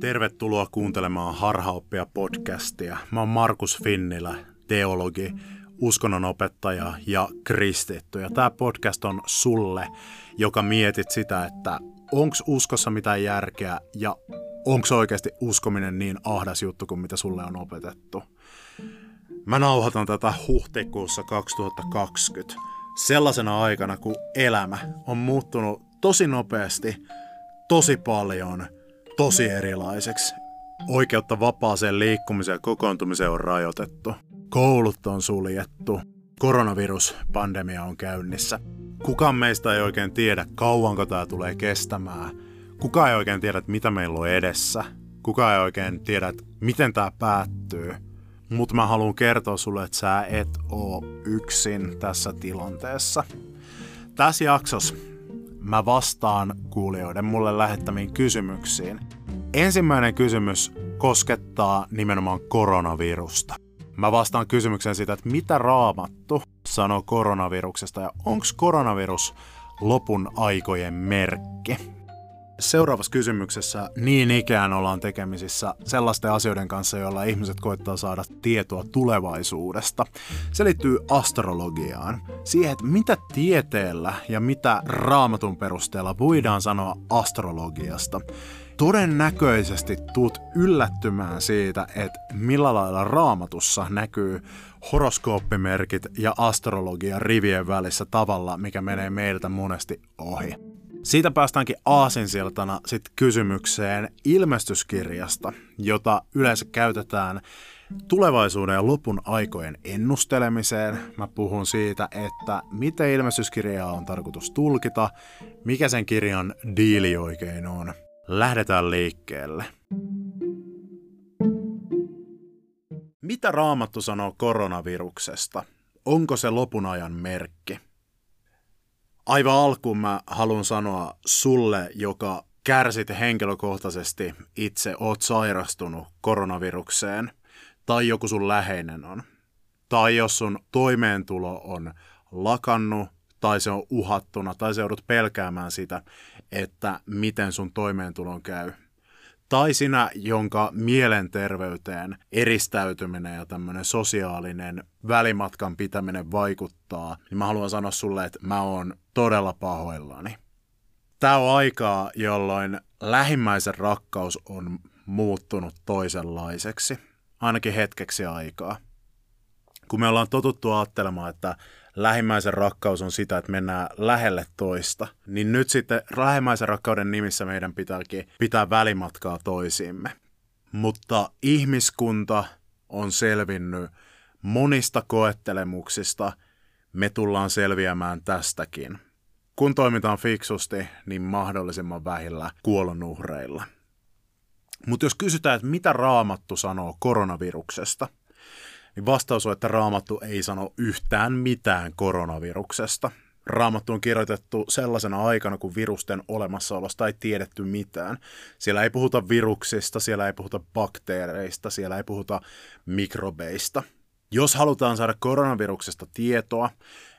Tervetuloa kuuntelemaan Harhaoppia podcastia. Mä oon Markus Finnilä, teologi, uskonnonopettaja ja kristitty. Ja tää podcast on sulle, joka mietit sitä, että onks uskossa mitään järkeä ja onks oikeasti uskominen niin ahdas juttu kuin mitä sulle on opetettu. Mä nauhoitan tätä huhtikuussa 2020 sellaisena aikana, kun elämä on muuttunut tosi nopeasti, tosi paljon, tosi erilaiseksi. Oikeutta vapaaseen liikkumiseen ja kokoontumiseen on rajoitettu. Koulut on suljettu. Koronaviruspandemia on käynnissä. Kukaan meistä ei oikein tiedä, kauanko tämä tulee kestämään. Kukaan ei oikein tiedä, mitä meillä on edessä. Kukaan ei oikein tiedä, miten tämä päättyy. Mutta mä haluan kertoa sulle, että sä et oo yksin tässä tilanteessa. Tässä jaksossa mä vastaan kuulijoiden mulle lähettämiin kysymyksiin. Ensimmäinen kysymys koskettaa nimenomaan koronavirusta. Mä vastaan kysymykseen siitä, että mitä raamattu sanoo koronaviruksesta ja onko koronavirus lopun aikojen merkki? Seuraavassa kysymyksessä niin ikään ollaan tekemisissä sellaisten asioiden kanssa, joilla ihmiset koittaa saada tietoa tulevaisuudesta. Se liittyy astrologiaan, siihen, että mitä tieteellä ja mitä raamatun perusteella voidaan sanoa astrologiasta todennäköisesti tuut yllättymään siitä, että millä lailla raamatussa näkyy horoskooppimerkit ja astrologia rivien välissä tavalla, mikä menee meiltä monesti ohi. Siitä päästäänkin aasinsiltana sitten kysymykseen ilmestyskirjasta, jota yleensä käytetään tulevaisuuden ja lopun aikojen ennustelemiseen. Mä puhun siitä, että miten ilmestyskirjaa on tarkoitus tulkita, mikä sen kirjan diili oikein on. Lähdetään liikkeelle. Mitä Raamattu sanoo koronaviruksesta? Onko se lopun ajan merkki? Aivan alkuun mä haluan sanoa sulle, joka kärsit henkilökohtaisesti itse oot sairastunut koronavirukseen, tai joku sun läheinen on, tai jos sun toimeentulo on lakannut, tai se on uhattuna, tai se joudut pelkäämään sitä, että miten sun toimeentulon käy. Tai sinä, jonka mielenterveyteen eristäytyminen ja tämmöinen sosiaalinen välimatkan pitäminen vaikuttaa, niin mä haluan sanoa sulle, että mä oon todella pahoillani. Tämä on aikaa, jolloin lähimmäisen rakkaus on muuttunut toisenlaiseksi, ainakin hetkeksi aikaa. Kun me ollaan totuttu ajattelemaan, että lähimmäisen rakkaus on sitä, että mennään lähelle toista, niin nyt sitten lähimmäisen rakkauden nimissä meidän pitääkin pitää välimatkaa toisiimme. Mutta ihmiskunta on selvinnyt monista koettelemuksista, me tullaan selviämään tästäkin. Kun toimitaan fiksusti, niin mahdollisimman vähillä kuolonuhreilla. Mutta jos kysytään, että mitä raamattu sanoo koronaviruksesta – niin vastaus on, että Raamattu ei sano yhtään mitään koronaviruksesta. Raamattu on kirjoitettu sellaisena aikana, kun virusten olemassaolosta ei tiedetty mitään. Siellä ei puhuta viruksista, siellä ei puhuta bakteereista, siellä ei puhuta mikrobeista. Jos halutaan saada koronaviruksesta tietoa,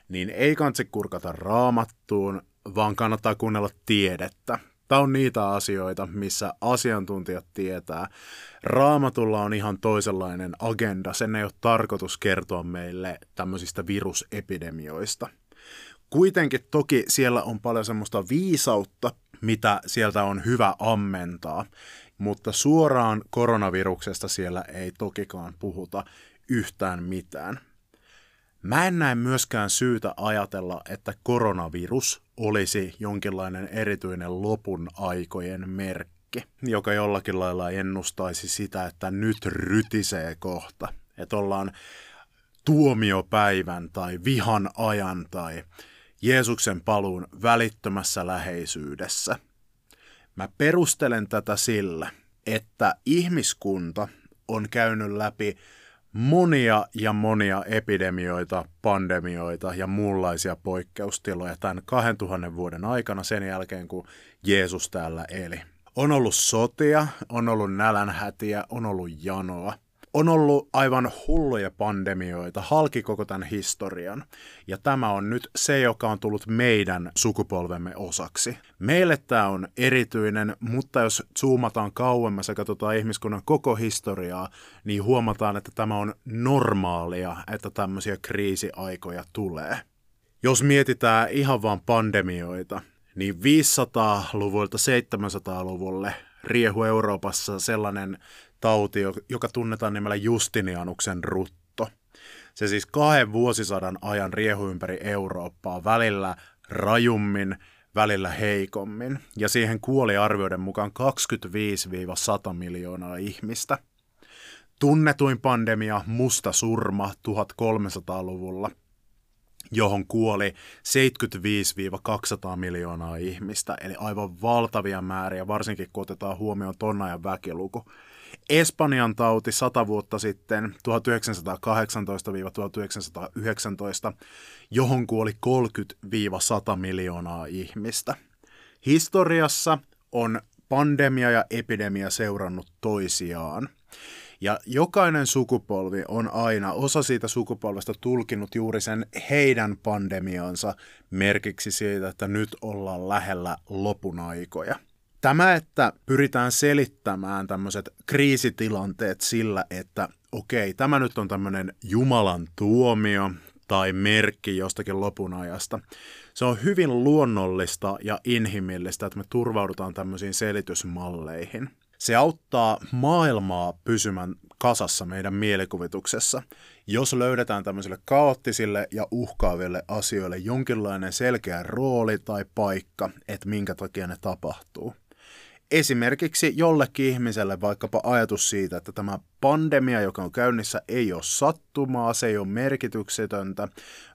niin ei kansi kurkata raamattuun, vaan kannattaa kuunnella tiedettä. Tämä on niitä asioita, missä asiantuntijat tietää. Raamatulla on ihan toisenlainen agenda. Sen ei ole tarkoitus kertoa meille tämmöisistä virusepidemioista. Kuitenkin toki siellä on paljon semmoista viisautta, mitä sieltä on hyvä ammentaa, mutta suoraan koronaviruksesta siellä ei tokikaan puhuta yhtään mitään. Mä en näe myöskään syytä ajatella, että koronavirus olisi jonkinlainen erityinen lopun aikojen merkki, joka jollakin lailla ennustaisi sitä, että nyt rytisee kohta. Että ollaan tuomiopäivän tai vihan ajan tai Jeesuksen paluun välittömässä läheisyydessä. Mä perustelen tätä sillä, että ihmiskunta on käynyt läpi monia ja monia epidemioita, pandemioita ja muunlaisia poikkeustiloja tämän 2000 vuoden aikana sen jälkeen, kun Jeesus täällä eli. On ollut sotia, on ollut nälänhätiä, on ollut janoa. On ollut aivan hulluja pandemioita halki koko tämän historian, ja tämä on nyt se, joka on tullut meidän sukupolvemme osaksi. Meille tämä on erityinen, mutta jos zoomataan kauemmas ja katsotaan ihmiskunnan koko historiaa, niin huomataan, että tämä on normaalia, että tämmöisiä kriisiaikoja tulee. Jos mietitään ihan vaan pandemioita, niin 500-luvulta 700-luvulle riehu Euroopassa sellainen tauti, joka tunnetaan nimellä Justinianuksen rutto. Se siis kahden vuosisadan ajan riehu ympäri Eurooppaa, välillä rajummin, välillä heikommin, ja siihen kuoli arvioiden mukaan 25-100 miljoonaa ihmistä. Tunnetuin pandemia, musta surma 1300-luvulla – johon kuoli 75-200 miljoonaa ihmistä, eli aivan valtavia määriä, varsinkin kun otetaan huomioon tonna ja väkiluku. Espanjan tauti 100 vuotta sitten, 1918-1919, johon kuoli 30-100 miljoonaa ihmistä. Historiassa on pandemia ja epidemia seurannut toisiaan. Ja jokainen sukupolvi on aina osa siitä sukupolvesta tulkinut juuri sen heidän pandemiansa merkiksi siitä, että nyt ollaan lähellä lopun aikoja. Tämä, että pyritään selittämään tämmöiset kriisitilanteet sillä, että okei, tämä nyt on tämmöinen Jumalan tuomio tai merkki jostakin lopun ajasta. Se on hyvin luonnollista ja inhimillistä, että me turvaudutaan tämmöisiin selitysmalleihin – se auttaa maailmaa pysymään kasassa meidän mielikuvituksessa, jos löydetään tämmöisille kaoottisille ja uhkaaville asioille jonkinlainen selkeä rooli tai paikka, että minkä takia ne tapahtuu. Esimerkiksi jollekin ihmiselle vaikkapa ajatus siitä, että tämä pandemia, joka on käynnissä, ei ole sattumaa, se ei ole merkityksetöntä,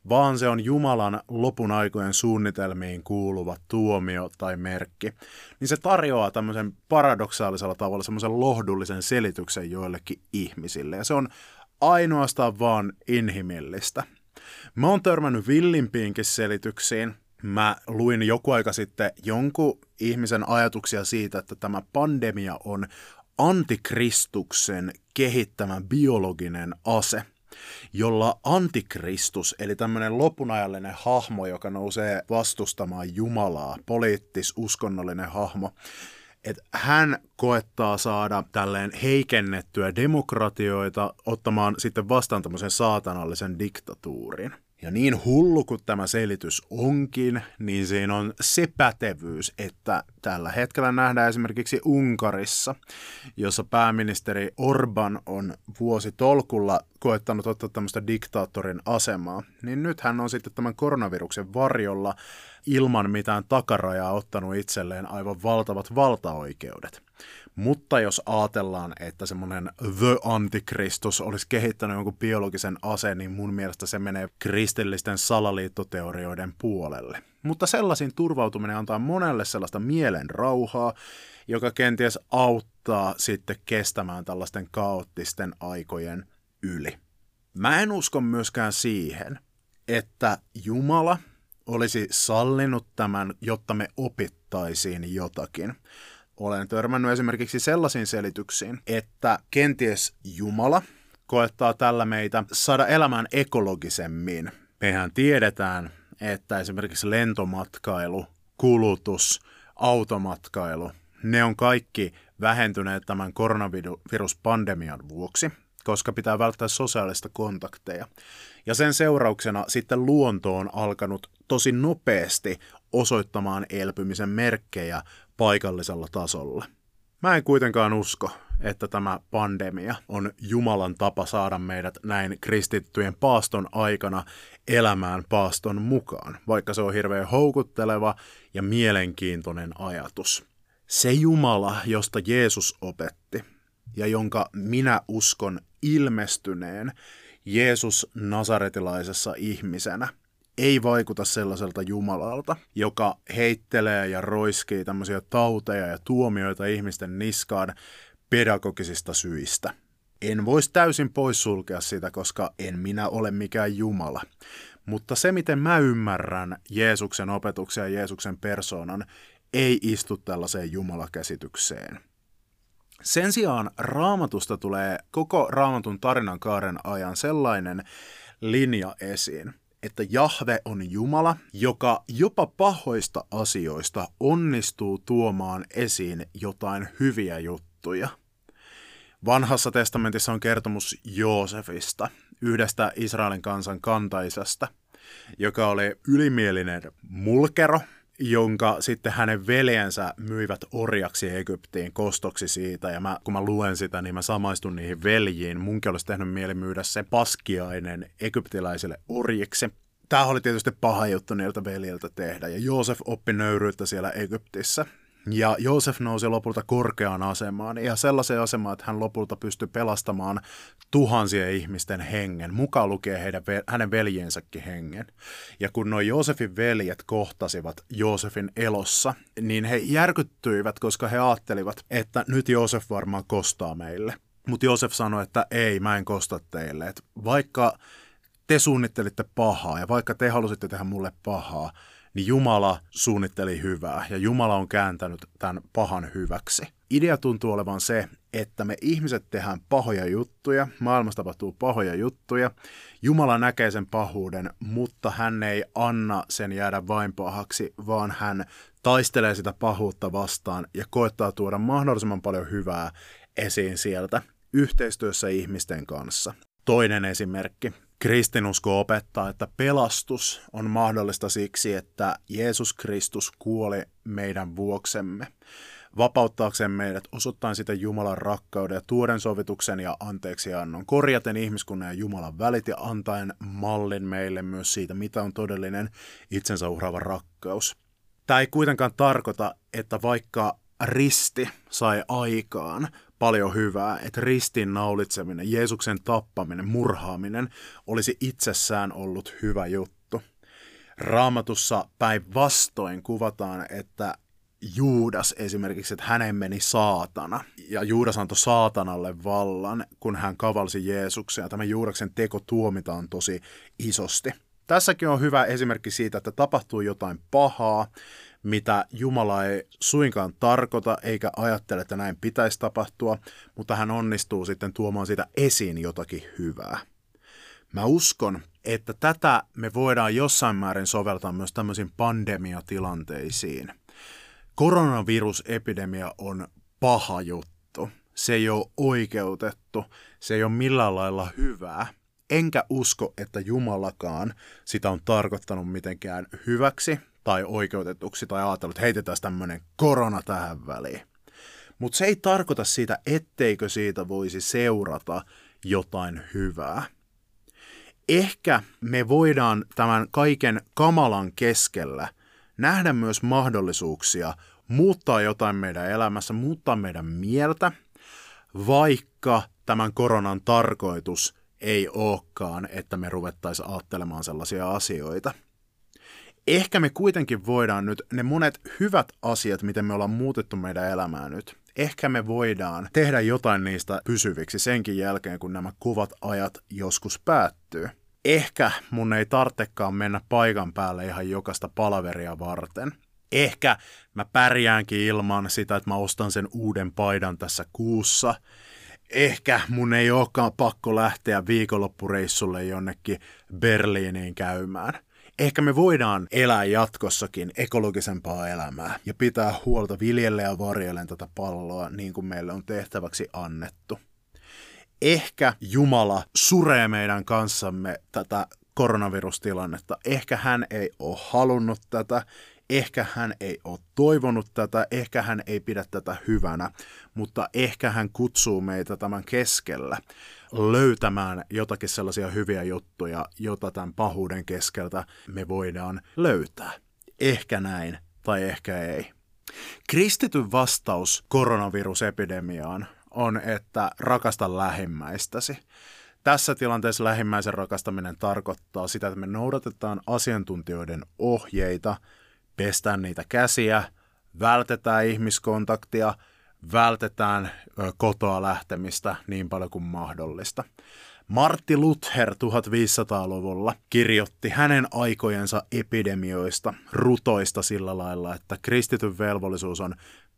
vaan se on Jumalan lopun aikojen suunnitelmiin kuuluva tuomio tai merkki, niin se tarjoaa tämmöisen paradoksaalisella tavalla semmoisen lohdullisen selityksen joillekin ihmisille. Ja se on ainoastaan vaan inhimillistä. Mä oon törmännyt villimpiinkin selityksiin, Mä luin joku aika sitten jonkun ihmisen ajatuksia siitä, että tämä pandemia on antikristuksen kehittämä biologinen ase, jolla antikristus, eli tämmöinen lopunajallinen hahmo, joka nousee vastustamaan Jumalaa, poliittis-uskonnollinen hahmo, että hän koettaa saada tälleen heikennettyä demokratioita ottamaan sitten vastaan tämmöisen saatanallisen diktatuurin. Ja niin hullu kuin tämä selitys onkin, niin siinä on se pätevyys, että tällä hetkellä nähdään esimerkiksi Unkarissa, jossa pääministeri Orban on vuositolkulla koettanut ottaa tämmöistä diktaattorin asemaa, niin nyt hän on sitten tämän koronaviruksen varjolla ilman mitään takarajaa ottanut itselleen aivan valtavat valtaoikeudet. Mutta jos ajatellaan, että semmoinen The Antikristus olisi kehittänyt jonkun biologisen aseen, niin mun mielestä se menee kristillisten salaliittoteorioiden puolelle. Mutta sellaisin turvautuminen antaa monelle sellaista mielen rauhaa, joka kenties auttaa sitten kestämään tällaisten kaoottisten aikojen yli. Mä en usko myöskään siihen, että Jumala olisi sallinut tämän, jotta me opittaisiin jotakin olen törmännyt esimerkiksi sellaisiin selityksiin, että kenties Jumala koettaa tällä meitä saada elämään ekologisemmin. Mehän tiedetään, että esimerkiksi lentomatkailu, kulutus, automatkailu, ne on kaikki vähentyneet tämän koronaviruspandemian vuoksi, koska pitää välttää sosiaalista kontakteja. Ja sen seurauksena sitten luonto on alkanut tosi nopeasti osoittamaan elpymisen merkkejä paikallisella tasolla. Mä en kuitenkaan usko, että tämä pandemia on Jumalan tapa saada meidät näin kristittyjen paaston aikana elämään paaston mukaan, vaikka se on hirveän houkutteleva ja mielenkiintoinen ajatus. Se Jumala, josta Jeesus opetti ja jonka minä uskon ilmestyneen Jeesus nasaretilaisessa ihmisenä – ei vaikuta sellaiselta Jumalalta, joka heittelee ja roiskii tämmöisiä tauteja ja tuomioita ihmisten niskaan pedagogisista syistä. En voisi täysin poissulkea sitä, koska en minä ole mikään Jumala. Mutta se, miten mä ymmärrän Jeesuksen opetuksen ja Jeesuksen persoonan, ei istu tällaiseen Jumalakäsitykseen. Sen sijaan raamatusta tulee koko raamatun tarinan kaaren ajan sellainen linja esiin, että Jahve on Jumala, joka jopa pahoista asioista onnistuu tuomaan esiin jotain hyviä juttuja. Vanhassa testamentissa on kertomus Joosefista, yhdestä Israelin kansan kantaisesta, joka oli ylimielinen mulkero, jonka sitten hänen veljensä myivät orjaksi Egyptiin kostoksi siitä. Ja mä, kun mä luen sitä, niin mä samaistun niihin veljiin. Munkin olisi tehnyt mieli myydä se paskiainen egyptiläisille orjiksi. Tämä oli tietysti paha juttu niiltä veljiltä tehdä, ja Joosef oppi nöyryyttä siellä Egyptissä. Ja Joosef nousi lopulta korkeaan asemaan ja sellaiseen asemaan, että hän lopulta pystyi pelastamaan tuhansien ihmisten hengen, mukaan lukee heidän, hänen veljensäkin hengen. Ja kun nuo Joosefin veljet kohtasivat Joosefin elossa, niin he järkyttyivät, koska he ajattelivat, että nyt Joosef varmaan kostaa meille. Mutta Joosef sanoi, että ei, mä en kosta teille. Et vaikka te suunnittelitte pahaa ja vaikka te halusitte tehdä mulle pahaa, niin Jumala suunnitteli hyvää ja Jumala on kääntänyt tämän pahan hyväksi. Idea tuntuu olevan se, että me ihmiset tehdään pahoja juttuja, maailmassa tapahtuu pahoja juttuja, Jumala näkee sen pahuuden, mutta hän ei anna sen jäädä vain pahaksi, vaan hän taistelee sitä pahuutta vastaan ja koettaa tuoda mahdollisimman paljon hyvää esiin sieltä yhteistyössä ihmisten kanssa. Toinen esimerkki. Kristinusko opettaa, että pelastus on mahdollista siksi, että Jeesus Kristus kuoli meidän vuoksemme, vapauttaakseen meidät osoittain sitä Jumalan rakkauden ja tuoden sovituksen ja anteeksiannon, korjaten ihmiskunnan ja Jumalan välit ja antaen mallin meille myös siitä, mitä on todellinen itsensä uhraava rakkaus. Tämä ei kuitenkaan tarkoita, että vaikka risti sai aikaan paljon hyvää, että ristin naulitseminen, Jeesuksen tappaminen, murhaaminen olisi itsessään ollut hyvä juttu. Raamatussa päinvastoin kuvataan, että Juudas esimerkiksi, että hänen meni saatana. Ja Juudas antoi saatanalle vallan, kun hän kavalsi Jeesuksen. Ja tämä Juudaksen teko tuomitaan tosi isosti. Tässäkin on hyvä esimerkki siitä, että tapahtuu jotain pahaa, mitä Jumala ei suinkaan tarkoita eikä ajattele, että näin pitäisi tapahtua, mutta hän onnistuu sitten tuomaan siitä esiin jotakin hyvää. Mä uskon, että tätä me voidaan jossain määrin soveltaa myös tämmöisiin pandemiatilanteisiin. Koronavirusepidemia on paha juttu. Se ei ole oikeutettu, se ei ole millään lailla hyvää. Enkä usko, että Jumalakaan sitä on tarkoittanut mitenkään hyväksi tai oikeutetuksi tai ajatellut, että heitetään tämmöinen korona tähän väliin. Mutta se ei tarkoita sitä, etteikö siitä voisi seurata jotain hyvää. Ehkä me voidaan tämän kaiken kamalan keskellä nähdä myös mahdollisuuksia muuttaa jotain meidän elämässä, muuttaa meidän mieltä, vaikka tämän koronan tarkoitus ei olekaan, että me ruvettaisiin ajattelemaan sellaisia asioita – ehkä me kuitenkin voidaan nyt ne monet hyvät asiat, miten me ollaan muutettu meidän elämää nyt, ehkä me voidaan tehdä jotain niistä pysyviksi senkin jälkeen, kun nämä kuvat ajat joskus päättyy. Ehkä mun ei tartekaan mennä paikan päälle ihan jokaista palaveria varten. Ehkä mä pärjäänkin ilman sitä, että mä ostan sen uuden paidan tässä kuussa. Ehkä mun ei olekaan pakko lähteä viikonloppureissulle jonnekin Berliiniin käymään ehkä me voidaan elää jatkossakin ekologisempaa elämää ja pitää huolta viljelle ja varjellen tätä palloa niin kuin meille on tehtäväksi annettu. Ehkä Jumala suree meidän kanssamme tätä koronavirustilannetta. Ehkä hän ei ole halunnut tätä, Ehkä hän ei ole toivonut tätä, ehkä hän ei pidä tätä hyvänä, mutta ehkä hän kutsuu meitä tämän keskellä löytämään jotakin sellaisia hyviä juttuja, jota tämän pahuuden keskeltä me voidaan löytää. Ehkä näin tai ehkä ei. Kristityn vastaus koronavirusepidemiaan on, että rakasta lähimmäistäsi. Tässä tilanteessa lähimmäisen rakastaminen tarkoittaa sitä, että me noudatetaan asiantuntijoiden ohjeita – pestään niitä käsiä, vältetään ihmiskontaktia, vältetään kotoa lähtemistä niin paljon kuin mahdollista. Martti Luther 1500-luvulla kirjoitti hänen aikojensa epidemioista, rutoista sillä lailla, että kristityn velvollisuus on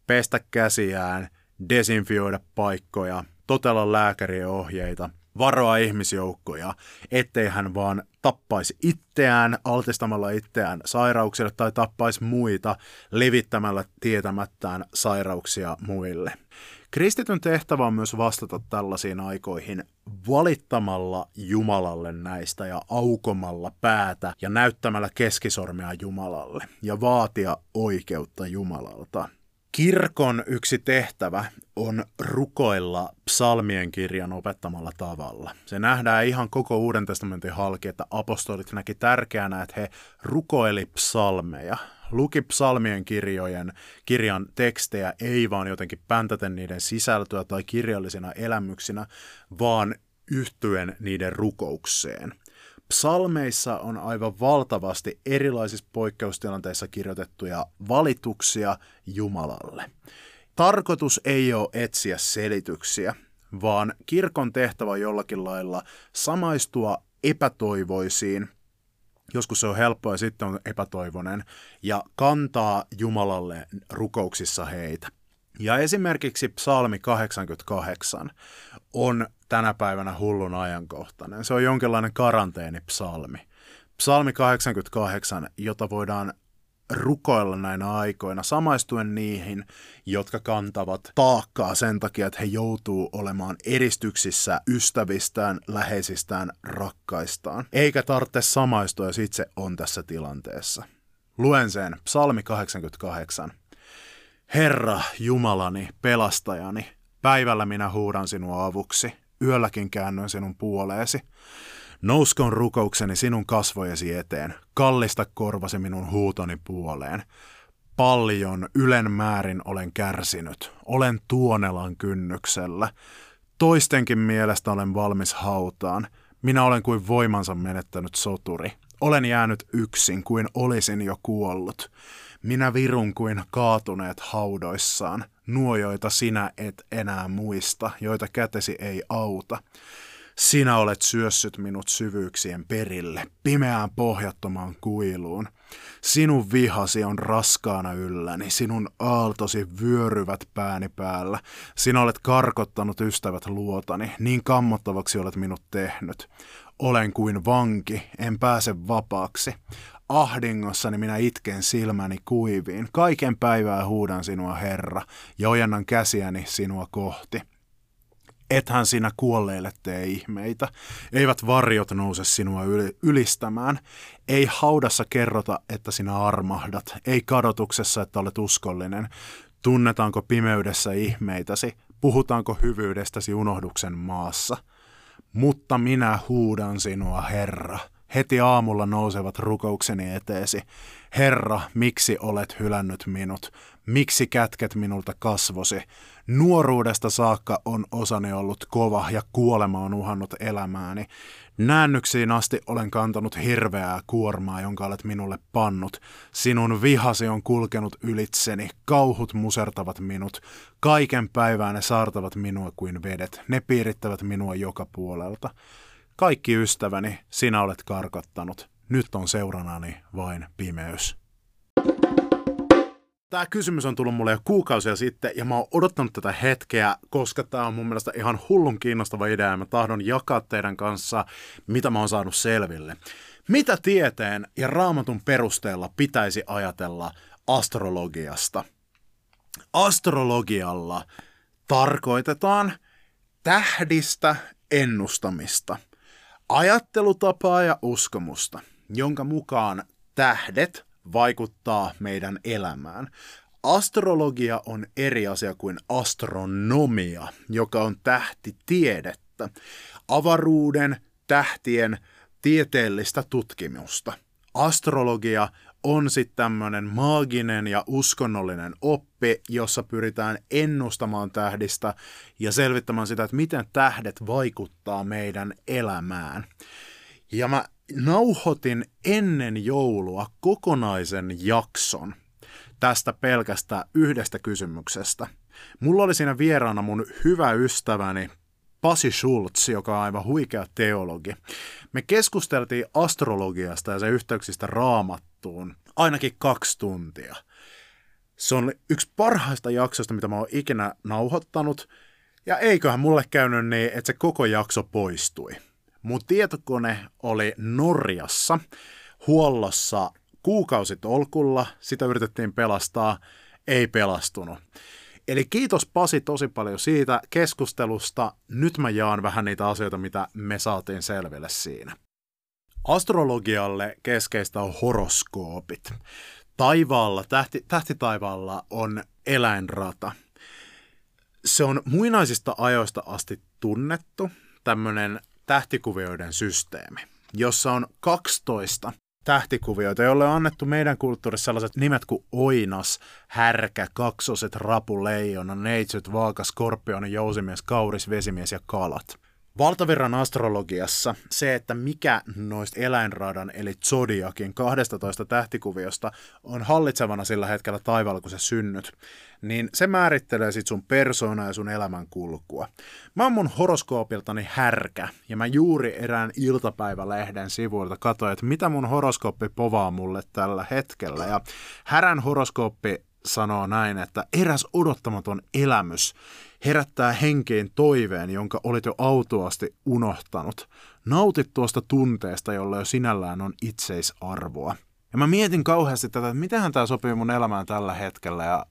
pestä käsiään desinfioida paikkoja, totella lääkärien ohjeita, varoa ihmisjoukkoja, ettei hän vaan tappaisi itseään altistamalla itseään sairauksille tai tappaisi muita levittämällä tietämättään sairauksia muille. Kristityn tehtävä on myös vastata tällaisiin aikoihin valittamalla Jumalalle näistä ja aukomalla päätä ja näyttämällä keskisormea Jumalalle ja vaatia oikeutta Jumalalta. Kirkon yksi tehtävä on rukoilla psalmien kirjan opettamalla tavalla. Se nähdään ihan koko Uuden testamentin halki, että apostolit näki tärkeänä, että he rukoili psalmeja, luki psalmien kirjojen, kirjan tekstejä, ei vaan jotenkin päntäten niiden sisältöä tai kirjallisina elämyksinä, vaan yhtyen niiden rukoukseen. Psalmeissa on aivan valtavasti erilaisissa poikkeustilanteissa kirjoitettuja valituksia Jumalalle. Tarkoitus ei ole etsiä selityksiä, vaan kirkon tehtävä jollakin lailla samaistua epätoivoisiin, joskus se on helppoa ja sitten on epätoivoinen, ja kantaa Jumalalle rukouksissa heitä. Ja esimerkiksi psalmi 88 on tänä päivänä hullun ajankohtainen. Se on jonkinlainen karanteenipsalmi. Psalmi 88, jota voidaan rukoilla näinä aikoina, samaistuen niihin, jotka kantavat taakkaa sen takia, että he joutuu olemaan eristyksissä ystävistään, läheisistään, rakkaistaan. Eikä tarvitse samaistua, jos itse on tässä tilanteessa. Luen sen, psalmi 88. Herra, Jumalani, pelastajani, päivällä minä huudan sinua avuksi, yölläkin käännyn sinun puoleesi. Nouskon rukoukseni sinun kasvojesi eteen, kallista korvasi minun huutoni puoleen. Paljon ylen määrin olen kärsinyt, olen tuonelan kynnyksellä. Toistenkin mielestä olen valmis hautaan, minä olen kuin voimansa menettänyt soturi. Olen jäänyt yksin kuin olisin jo kuollut. Minä virun kuin kaatuneet haudoissaan, nuo joita sinä et enää muista, joita kätesi ei auta. Sinä olet syössyt minut syvyyksien perille, pimeään pohjattomaan kuiluun. Sinun vihasi on raskaana ylläni, sinun aaltosi vyöryvät pääni päällä. Sinä olet karkottanut ystävät luotani, niin kammottavaksi olet minut tehnyt. Olen kuin vanki, en pääse vapaaksi. Ahdingossani minä itken silmäni kuiviin. Kaiken päivää huudan sinua, Herra, ja ojennan käsiäni sinua kohti. Ethän sinä kuolleille tee ihmeitä. Eivät varjot nouse sinua ylistämään. Ei haudassa kerrota, että sinä armahdat. Ei kadotuksessa, että olet uskollinen. Tunnetaanko pimeydessä ihmeitäsi? Puhutaanko hyvyydestäsi unohduksen maassa? Mutta minä huudan sinua, Herra. Heti aamulla nousevat rukoukseni eteesi. Herra, miksi olet hylännyt minut? Miksi kätket minulta kasvosi? Nuoruudesta saakka on osani ollut kova ja kuolema on uhannut elämääni. Näännyksiin asti olen kantanut hirveää kuormaa, jonka olet minulle pannut. Sinun vihasi on kulkenut ylitseni, kauhut musertavat minut. Kaiken päivää ne saartavat minua kuin vedet, ne piirittävät minua joka puolelta. Kaikki ystäväni, sinä olet karkottanut. Nyt on seuranani vain pimeys. Tämä kysymys on tullut mulle jo kuukausia sitten ja mä oon odottanut tätä hetkeä, koska tämä on mun mielestä ihan hullun kiinnostava idea ja mä tahdon jakaa teidän kanssa, mitä mä oon saanut selville. Mitä tieteen ja raamatun perusteella pitäisi ajatella astrologiasta? Astrologialla tarkoitetaan tähdistä ennustamista, ajattelutapaa ja uskomusta, jonka mukaan tähdet vaikuttaa meidän elämään. Astrologia on eri asia kuin astronomia, joka on tähtitiedettä, avaruuden, tähtien tieteellistä tutkimusta. Astrologia on sitten tämmöinen maaginen ja uskonnollinen oppi, jossa pyritään ennustamaan tähdistä ja selvittämään sitä, että miten tähdet vaikuttaa meidän elämään. Ja mä nauhoitin ennen joulua kokonaisen jakson tästä pelkästä yhdestä kysymyksestä. Mulla oli siinä vieraana mun hyvä ystäväni Pasi Schultz, joka on aivan huikea teologi. Me keskusteltiin astrologiasta ja sen yhteyksistä raamattuun ainakin kaksi tuntia. Se on yksi parhaista jaksoista, mitä mä oon ikinä nauhoittanut. Ja eiköhän mulle käynyt niin, että se koko jakso poistui. Mun tietokone oli Norjassa huollossa kuukausitolkulla, sitä yritettiin pelastaa, ei pelastunut. Eli kiitos Pasi tosi paljon siitä keskustelusta. Nyt mä jaan vähän niitä asioita, mitä me saatiin selville siinä. Astrologialle keskeistä on horoskoopit. Taivaalla, tähti, tähtitaivaalla on eläinrata. Se on muinaisista ajoista asti tunnettu tämmöinen tähtikuvioiden systeemi, jossa on 12 tähtikuvioita, joille on annettu meidän kulttuurissa sellaiset nimet kuin oinas, härkä, kaksoset, rapu, leijona, neitsyt, vaaka, skorpioni, jousimies, kauris, vesimies ja kalat. Valtavirran astrologiassa se, että mikä noista eläinradan eli zodiakin 12 tähtikuviosta on hallitsevana sillä hetkellä taivaalla, kun sä synnyt, niin se määrittelee sit sun persoonaa ja sun elämän kulkua. Mä oon mun horoskoopiltani härkä, ja mä juuri erään iltapäivälehden sivuilta katsoin, että mitä mun horoskooppi povaa mulle tällä hetkellä. Ja härän horoskooppi sanoo näin, että eräs odottamaton elämys herättää henkeen toiveen, jonka olit jo autuasti unohtanut. Nautit tuosta tunteesta, jolla jo sinällään on itseisarvoa. Ja mä mietin kauheasti tätä, että mitenhän tämä sopii mun elämään tällä hetkellä, ja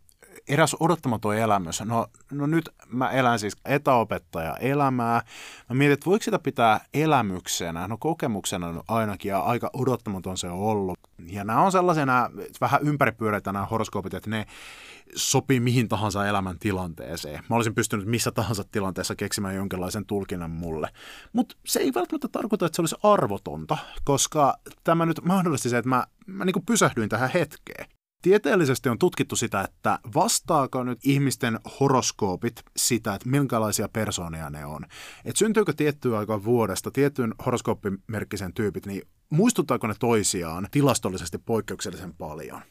eräs odottamaton elämys. No, no nyt mä elän siis etäopettaja elämää. Mä mietin, että voiko sitä pitää elämyksenä, no kokemuksena ainakin, ja aika odottamaton se on ollut. Ja nämä on sellaisena vähän ympäripyöreitä nämä horoskoopit, että ne sopii mihin tahansa elämän tilanteeseen. Mä olisin pystynyt missä tahansa tilanteessa keksimään jonkinlaisen tulkinnan mulle. Mutta se ei välttämättä tarkoita, että se olisi arvotonta, koska tämä nyt mahdollisti se, että mä, mä niin pysähdyin tähän hetkeen. Tieteellisesti on tutkittu sitä, että vastaako nyt ihmisten horoskoopit sitä, että minkälaisia persoonia ne on. Että syntyykö tiettyä aikaa vuodesta tiettyyn horoskooppimerkkisen tyypit, niin muistuttaako ne toisiaan tilastollisesti poikkeuksellisen paljon.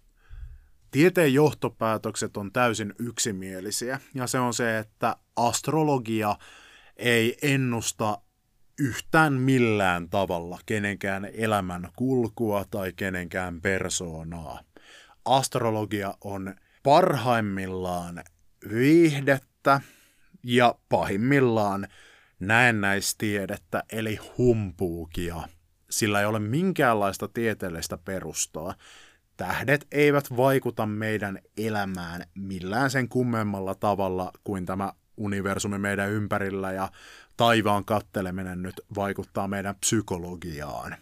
Tieteen johtopäätökset on täysin yksimielisiä, ja se on se, että astrologia ei ennusta yhtään millään tavalla kenenkään elämän kulkua tai kenenkään persoonaa astrologia on parhaimmillaan viihdettä ja pahimmillaan näennäistiedettä eli humpuukia. Sillä ei ole minkäänlaista tieteellistä perustaa. Tähdet eivät vaikuta meidän elämään millään sen kummemmalla tavalla kuin tämä universumi meidän ympärillä ja taivaan katteleminen nyt vaikuttaa meidän psykologiaan.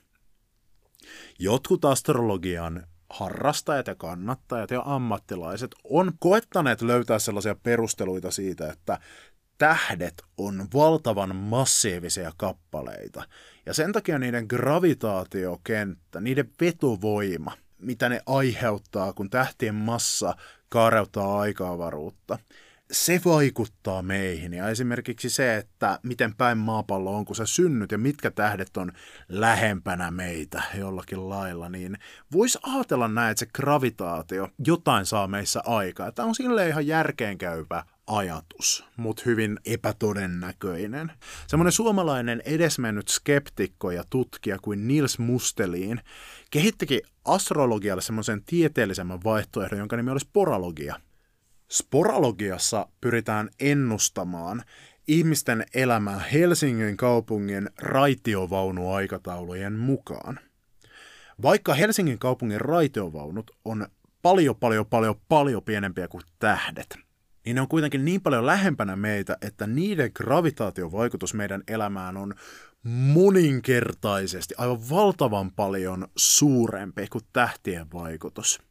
Jotkut astrologian harrastajat ja kannattajat ja ammattilaiset on koettaneet löytää sellaisia perusteluita siitä, että tähdet on valtavan massiivisia kappaleita. Ja sen takia niiden gravitaatiokenttä, niiden vetovoima, mitä ne aiheuttaa, kun tähtien massa kaareuttaa aikaavaruutta, se vaikuttaa meihin. Ja esimerkiksi se, että miten päin maapallo on, kun sä synnyt ja mitkä tähdet on lähempänä meitä jollakin lailla, niin voisi ajatella näin, että se gravitaatio jotain saa meissä aikaa. Tämä on silleen ihan järkeenkäypä ajatus, mutta hyvin epätodennäköinen. Semmoinen suomalainen edesmennyt skeptikko ja tutkija kuin Nils Mustelin kehittikin astrologialle semmoisen tieteellisemmän vaihtoehdon, jonka nimi olisi poralogia. Sporalogiassa pyritään ennustamaan ihmisten elämää Helsingin kaupungin raitiovaunuaikataulujen mukaan. Vaikka Helsingin kaupungin raitiovaunut on paljon, paljon, paljon, paljon pienempiä kuin tähdet, niin ne on kuitenkin niin paljon lähempänä meitä, että niiden gravitaatiovaikutus meidän elämään on moninkertaisesti, aivan valtavan paljon suurempi kuin tähtien vaikutus.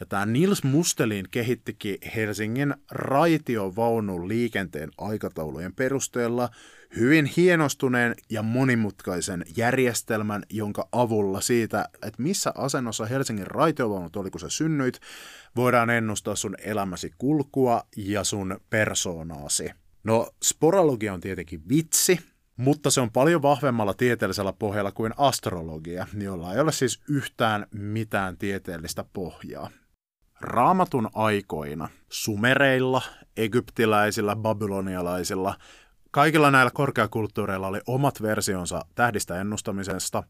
Ja tämä Nils Mustelin kehittikin Helsingin raitiovaunun liikenteen aikataulujen perusteella hyvin hienostuneen ja monimutkaisen järjestelmän, jonka avulla siitä, että missä asennossa Helsingin raitiovaunut oli, kun sä synnyit, voidaan ennustaa sun elämäsi kulkua ja sun persoonaasi. No, sporologia on tietenkin vitsi, mutta se on paljon vahvemmalla tieteellisellä pohjalla kuin astrologia, jolla ei ole siis yhtään mitään tieteellistä pohjaa. Raamatun aikoina sumereilla, egyptiläisillä, babylonialaisilla Kaikilla näillä korkeakulttuureilla oli omat versionsa tähdistä ennustamisesta.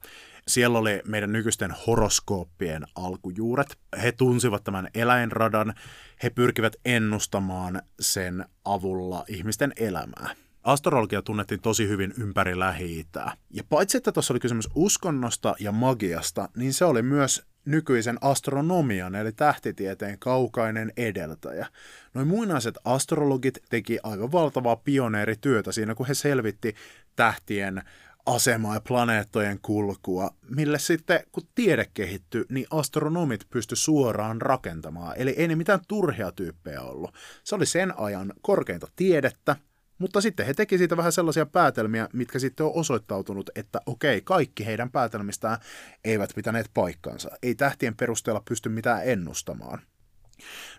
Siellä oli meidän nykyisten horoskooppien alkujuuret. He tunsivat tämän eläinradan. He pyrkivät ennustamaan sen avulla ihmisten elämää. Astrologia tunnettiin tosi hyvin ympäri lähi. Ja paitsi että tuossa oli kysymys uskonnosta ja magiasta, niin se oli myös nykyisen astronomian eli tähtitieteen kaukainen edeltäjä. Noin muinaiset astrologit teki aivan valtavaa pioneerityötä siinä, kun he selvitti tähtien asemaa ja planeettojen kulkua, mille sitten kun tiede kehittyi, niin astronomit pysty suoraan rakentamaan. Eli ei ne mitään turhia tyyppejä ollut. Se oli sen ajan korkeinta tiedettä, mutta sitten he teki siitä vähän sellaisia päätelmiä, mitkä sitten on osoittautunut, että okei, kaikki heidän päätelmistään eivät pitäneet paikkaansa. Ei tähtien perusteella pysty mitään ennustamaan.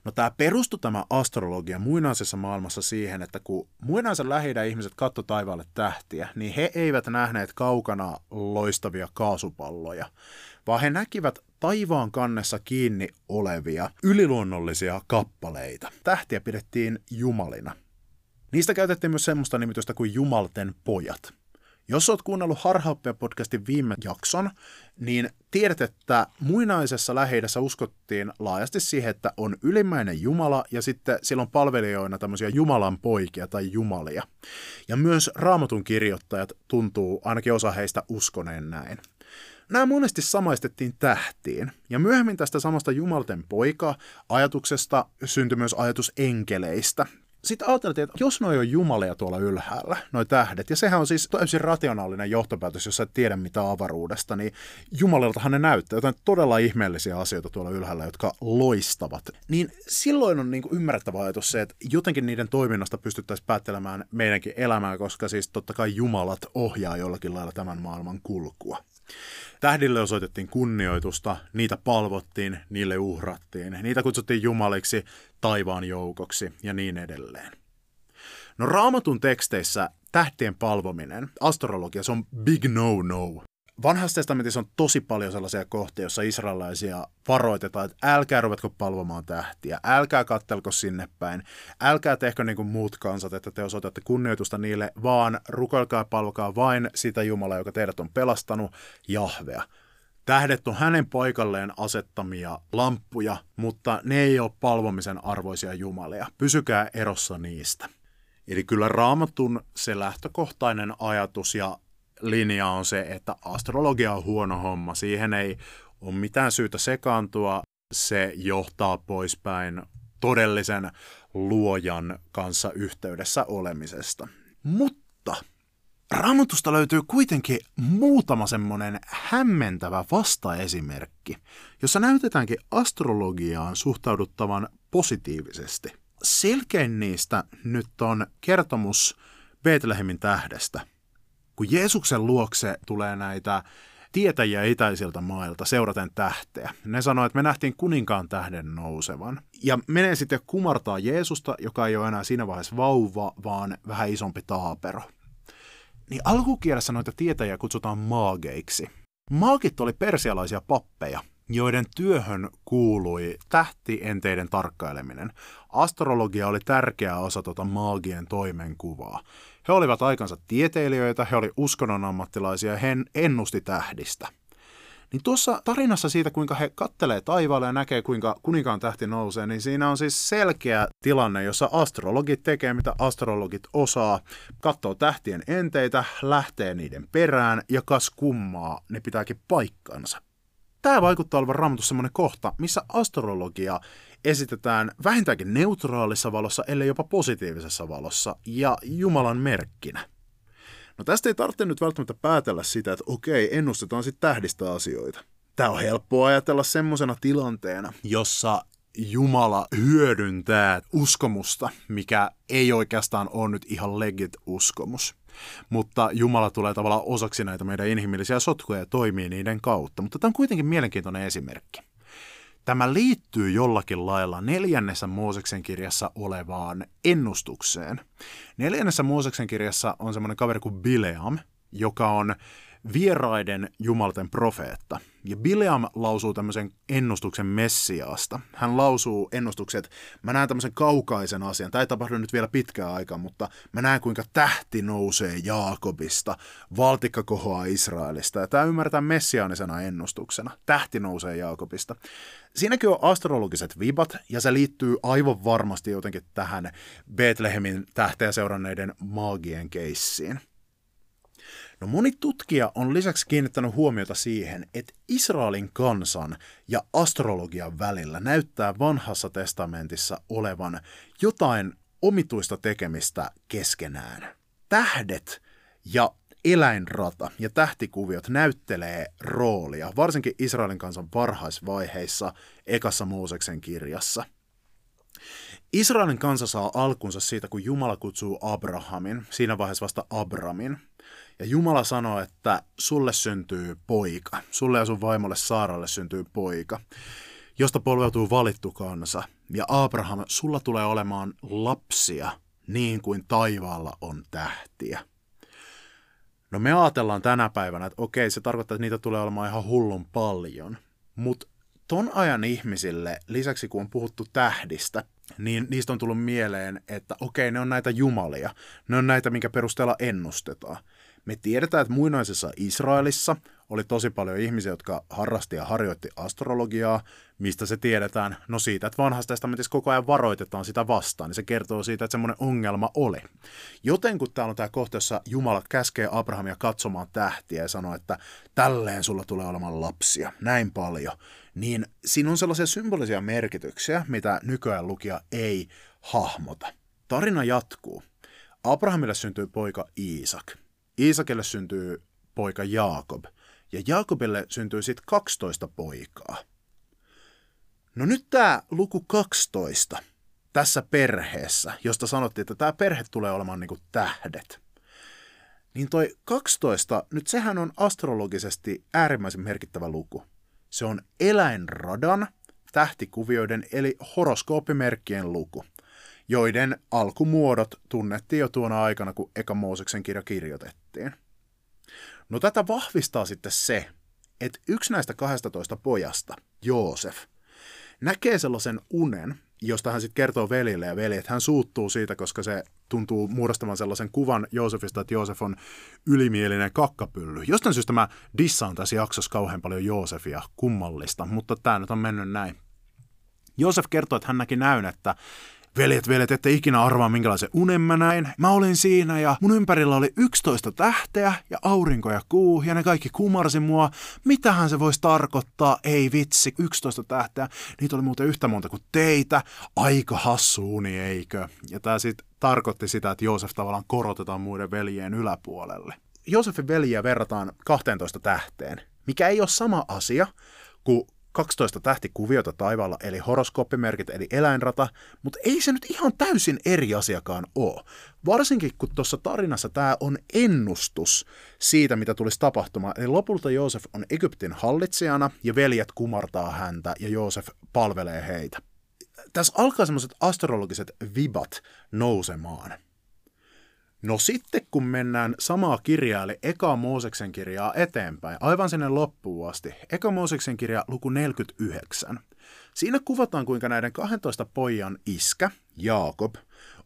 No tämä perustui tämä astrologia muinaisessa maailmassa siihen, että kun muinaisen lähi ihmiset katto taivaalle tähtiä, niin he eivät nähneet kaukana loistavia kaasupalloja, vaan he näkivät taivaan kannessa kiinni olevia yliluonnollisia kappaleita. Tähtiä pidettiin jumalina. Niistä käytettiin myös semmoista nimitystä kuin Jumalten pojat. Jos olet kuunnellut Harhaoppia podcastin viime jakson, niin tiedät, että muinaisessa läheidässä uskottiin laajasti siihen, että on ylimmäinen Jumala ja sitten silloin palvelijoina tämmöisiä Jumalan poikia tai jumalia. Ja myös raamatun kirjoittajat tuntuu, ainakin osa heistä uskoneen näin. Nämä monesti samaistettiin tähtiin, ja myöhemmin tästä samasta Jumalten poika ajatuksesta syntyi myös ajatus enkeleistä, sitten ajateltiin, että jos noi on jumalia tuolla ylhäällä, noi tähdet, ja sehän on siis täysin rationaalinen johtopäätös, jos sä et tiedä mitä avaruudesta, niin jumaliltahan ne näyttää jotain todella ihmeellisiä asioita tuolla ylhäällä, jotka loistavat. Niin silloin on niin kuin ymmärrettävä ajatus se, että jotenkin niiden toiminnasta pystyttäisiin päättelemään meidänkin elämää, koska siis totta kai jumalat ohjaa jollakin lailla tämän maailman kulkua. Tähdille osoitettiin kunnioitusta, niitä palvottiin, niille uhrattiin, niitä kutsuttiin jumaliksi, taivaan joukoksi ja niin edelleen. No raamatun teksteissä tähtien palvominen, astrologia, se on big no-no. Vanhassa testamentissa on tosi paljon sellaisia kohtia, joissa israelaisia varoitetaan, että älkää ruvetko palvomaan tähtiä, älkää kattelko sinne päin, älkää tehkö niin kuin muut kansat, että te osoitatte kunnioitusta niille, vaan rukoilkaa ja palvokaa vain sitä Jumalaa, joka teidät on pelastanut, Jahvea. Tähdet on hänen paikalleen asettamia lamppuja, mutta ne ei ole palvomisen arvoisia jumalia. Pysykää erossa niistä. Eli kyllä raamatun se lähtökohtainen ajatus ja linja on se, että astrologia on huono homma. Siihen ei ole mitään syytä sekaantua. Se johtaa poispäin todellisen luojan kanssa yhteydessä olemisesta. Mutta Raamatusta löytyy kuitenkin muutama semmoinen hämmentävä vastaesimerkki, jossa näytetäänkin astrologiaan suhtauduttavan positiivisesti. Selkein niistä nyt on kertomus Betlehemin tähdestä. Kun Jeesuksen luokse tulee näitä tietäjiä itäisiltä mailta seuraten tähteä. Ne sanoo, että me nähtiin kuninkaan tähden nousevan. Ja menee sitten kumartaa Jeesusta, joka ei ole enää siinä vaiheessa vauva, vaan vähän isompi taapero. Niin alkukielessä noita tietäjiä kutsutaan maageiksi. Maagit oli persialaisia pappeja, joiden työhön kuului tähtienteiden tarkkaileminen. Astrologia oli tärkeä osa tuota maagien toimenkuvaa. He olivat aikansa tieteilijöitä, he olivat uskonnon ammattilaisia he ennusti tähdistä. Niin tuossa tarinassa siitä, kuinka he kattelee taivaalle ja näkee, kuinka kuninkaan tähti nousee, niin siinä on siis selkeä tilanne, jossa astrologit tekee, mitä astrologit osaa, katsoo tähtien enteitä, lähtee niiden perään ja kas kummaa, ne pitääkin paikkansa. Tämä vaikuttaa olevan raamatussa semmoinen kohta, missä astrologia esitetään vähintäänkin neutraalissa valossa, ellei jopa positiivisessa valossa, ja Jumalan merkkinä. No tästä ei tarvitse nyt välttämättä päätellä sitä, että okei, ennustetaan sitten tähdistä asioita. Tämä on helppoa ajatella semmoisena tilanteena, jossa Jumala hyödyntää uskomusta, mikä ei oikeastaan ole nyt ihan legit uskomus. Mutta Jumala tulee tavallaan osaksi näitä meidän inhimillisiä sotkuja ja toimii niiden kautta. Mutta tämä on kuitenkin mielenkiintoinen esimerkki. Tämä liittyy jollakin lailla neljännessä Mooseksen kirjassa olevaan ennustukseen. Neljännessä Mooseksen kirjassa on semmoinen kaveri kuin Bileam, joka on vieraiden jumalten profeetta. Ja Bileam lausuu tämmöisen ennustuksen Messiaasta. Hän lausuu ennustukset, mä näen tämmöisen kaukaisen asian. Tämä ei tapahdu nyt vielä pitkään aikaa, mutta mä näen kuinka tähti nousee Jaakobista, valtikka kohoaa Israelista. Ja tämä ymmärretään messiaanisena ennustuksena. Tähti nousee Jaakobista. Siinäkin on astrologiset vibat, ja se liittyy aivan varmasti jotenkin tähän Betlehemin tähteä seuranneiden maagien keissiin. No moni tutkija on lisäksi kiinnittänyt huomiota siihen, että Israelin kansan ja astrologian välillä näyttää vanhassa testamentissa olevan jotain omituista tekemistä keskenään. Tähdet ja eläinrata ja tähtikuviot näyttelee roolia, varsinkin Israelin kansan varhaisvaiheissa ekassa Mooseksen kirjassa. Israelin kansa saa alkunsa siitä, kun Jumala kutsuu Abrahamin, siinä vaiheessa vasta Abramin, ja Jumala sanoo, että sulle syntyy poika, sulle ja sun vaimolle Saaralle syntyy poika, josta polveutuu valittu kansa. Ja Abraham, sulla tulee olemaan lapsia niin kuin taivaalla on tähtiä. No me ajatellaan tänä päivänä, että okei, se tarkoittaa, että niitä tulee olemaan ihan hullun paljon. Mutta ton ajan ihmisille, lisäksi kun on puhuttu tähdistä, niin niistä on tullut mieleen, että okei, ne on näitä jumalia. Ne on näitä, minkä perusteella ennustetaan. Me tiedetään, että muinaisessa Israelissa oli tosi paljon ihmisiä, jotka harrasti ja harjoitti astrologiaa. Mistä se tiedetään? No siitä, että vanhassa testamentissa koko ajan varoitetaan sitä vastaan, niin se kertoo siitä, että semmoinen ongelma oli. Joten kun täällä on tämä kohta, jossa Jumala käskee Abrahamia katsomaan tähtiä ja sanoo, että tälleen sulla tulee olemaan lapsia, näin paljon, niin siinä on sellaisia symbolisia merkityksiä, mitä nykyään lukija ei hahmota. Tarina jatkuu. Abrahamille syntyy poika Iisak. Iisakille syntyy poika Jaakob, ja Jaakobille syntyy sitten 12 poikaa. No nyt tämä luku 12 tässä perheessä, josta sanottiin, että tämä perhe tulee olemaan niinku tähdet. Niin toi 12, nyt sehän on astrologisesti äärimmäisen merkittävä luku. Se on eläinradan, tähtikuvioiden eli horoskooppimerkkien luku – joiden alkumuodot tunnettiin jo tuona aikana, kun Eka Mooseksen kirja kirjoitettiin. No tätä vahvistaa sitten se, että yksi näistä 12 pojasta, Joosef, näkee sellaisen unen, josta hän sitten kertoo velille ja veli, että hän suuttuu siitä, koska se tuntuu muodostamaan sellaisen kuvan Joosefista, että Joosef on ylimielinen kakkapylly. Jostain syystä mä dissaan tässä jaksossa kauhean paljon Joosefia, kummallista, mutta tämä nyt on mennyt näin. Joosef kertoo, että hän näki näynettä, Veljet, veljet, ette ikinä arvaa minkälaisen unen mä näin. Mä olin siinä ja mun ympärillä oli 11 tähteä ja aurinko ja kuu ja ne kaikki kumarsi mua. Mitähän se voisi tarkoittaa? Ei vitsi, 11 tähteä. Niitä oli muuten yhtä monta kuin teitä. Aika hassu uni, eikö? Ja tää sitten tarkoitti sitä, että Joosef tavallaan korotetaan muiden veljien yläpuolelle. Joosefin veljiä verrataan 12 tähteen, mikä ei ole sama asia kuin 12 tähtikuviota taivaalla, eli horoskooppimerkit, eli eläinrata, mutta ei se nyt ihan täysin eri asiakaan ole. Varsinkin kun tuossa tarinassa tämä on ennustus siitä, mitä tulisi tapahtumaan. Eli lopulta Joosef on Egyptin hallitsijana ja veljet kumartaa häntä ja Joosef palvelee heitä. Tässä alkaa semmoiset astrologiset vibat nousemaan – No sitten kun mennään samaa kirjaa, eli Eka Mooseksen kirjaa eteenpäin, aivan sinne loppuun asti, Eka Mooseksen kirja luku 49. Siinä kuvataan, kuinka näiden 12 pojan iskä, Jaakob,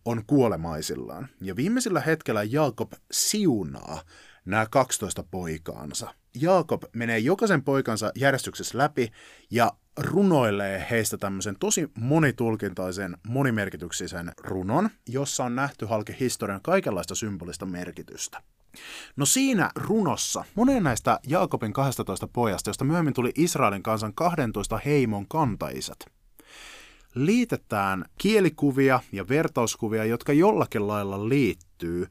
on kuolemaisillaan. Ja viimeisellä hetkellä Jaakob siunaa nämä 12 poikaansa. Jaakob menee jokaisen poikansa järjestyksessä läpi ja runoilee heistä tämmöisen tosi monitulkintaisen, monimerkityksisen runon, jossa on nähty halki historian kaikenlaista symbolista merkitystä. No siinä runossa monen näistä Jaakobin 12 pojasta, josta myöhemmin tuli Israelin kansan 12 heimon kantaisat, liitetään kielikuvia ja vertauskuvia, jotka jollakin lailla liittyy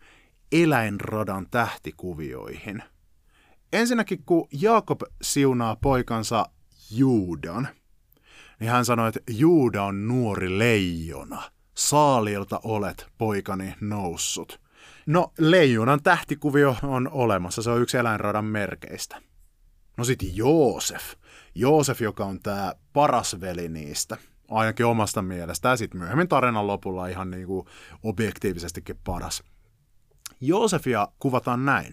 eläinradan tähtikuvioihin. Ensinnäkin kun Jaakob siunaa poikansa Juudan, niin hän sanoi, että Juuda on nuori leijona. Saalilta olet, poikani, noussut. No, leijonan tähtikuvio on olemassa, se on yksi eläinradan merkeistä. No sitten Joosef. Joosef, joka on tämä paras veli niistä, ainakin omasta mielestä, ja sitten myöhemmin tarinan lopulla ihan niin kuin objektiivisestikin paras. Joosefia kuvataan näin.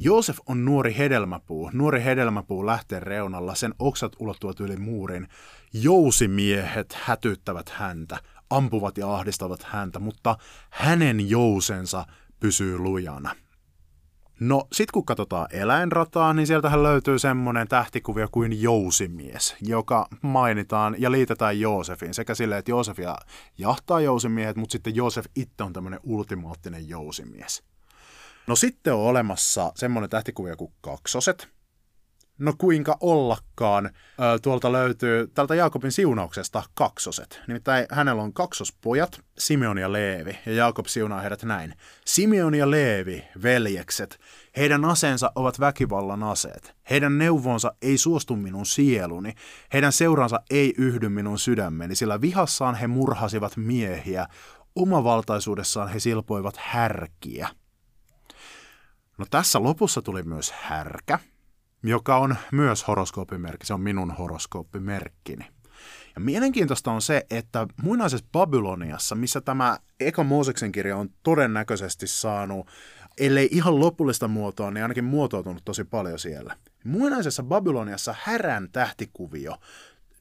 Joosef on nuori hedelmäpuu. Nuori hedelmäpuu lähtee reunalla, sen oksat ulottuvat yli muurin. Jousimiehet hätyttävät häntä, ampuvat ja ahdistavat häntä, mutta hänen jousensa pysyy lujana. No, sit kun katsotaan eläinrataa, niin sieltähän löytyy semmonen tähtikuvio kuin jousimies, joka mainitaan ja liitetään Joosefin sekä silleen, että Joosefia jahtaa jousimiehet, mutta sitten Joosef itse on tämmöinen ultimaattinen jousimies. No sitten on olemassa semmoinen tähtikuvio kuin kaksoset, No kuinka ollakaan. Tuolta löytyy tältä Jaakobin siunauksesta kaksoset. Nimittäin hänellä on kaksospojat, Simeon ja Leevi, ja Jaakob siunaa heidät näin. Simeon ja Leevi, veljekset, heidän aseensa ovat väkivallan aseet. Heidän neuvonsa ei suostu minun sieluni, heidän seuransa ei yhdy minun sydämeni, sillä vihassaan he murhasivat miehiä, omavaltaisuudessaan he silpoivat härkiä. No tässä lopussa tuli myös härkä, joka on myös horoskooppimerkki. Se on minun horoskooppimerkkini. Ja mielenkiintoista on se, että muinaisessa Babyloniassa, missä tämä Eka Mooseksen kirja on todennäköisesti saanut, ellei ihan lopullista muotoa, niin ainakin muotoutunut tosi paljon siellä. Muinaisessa Babyloniassa härän tähtikuvio,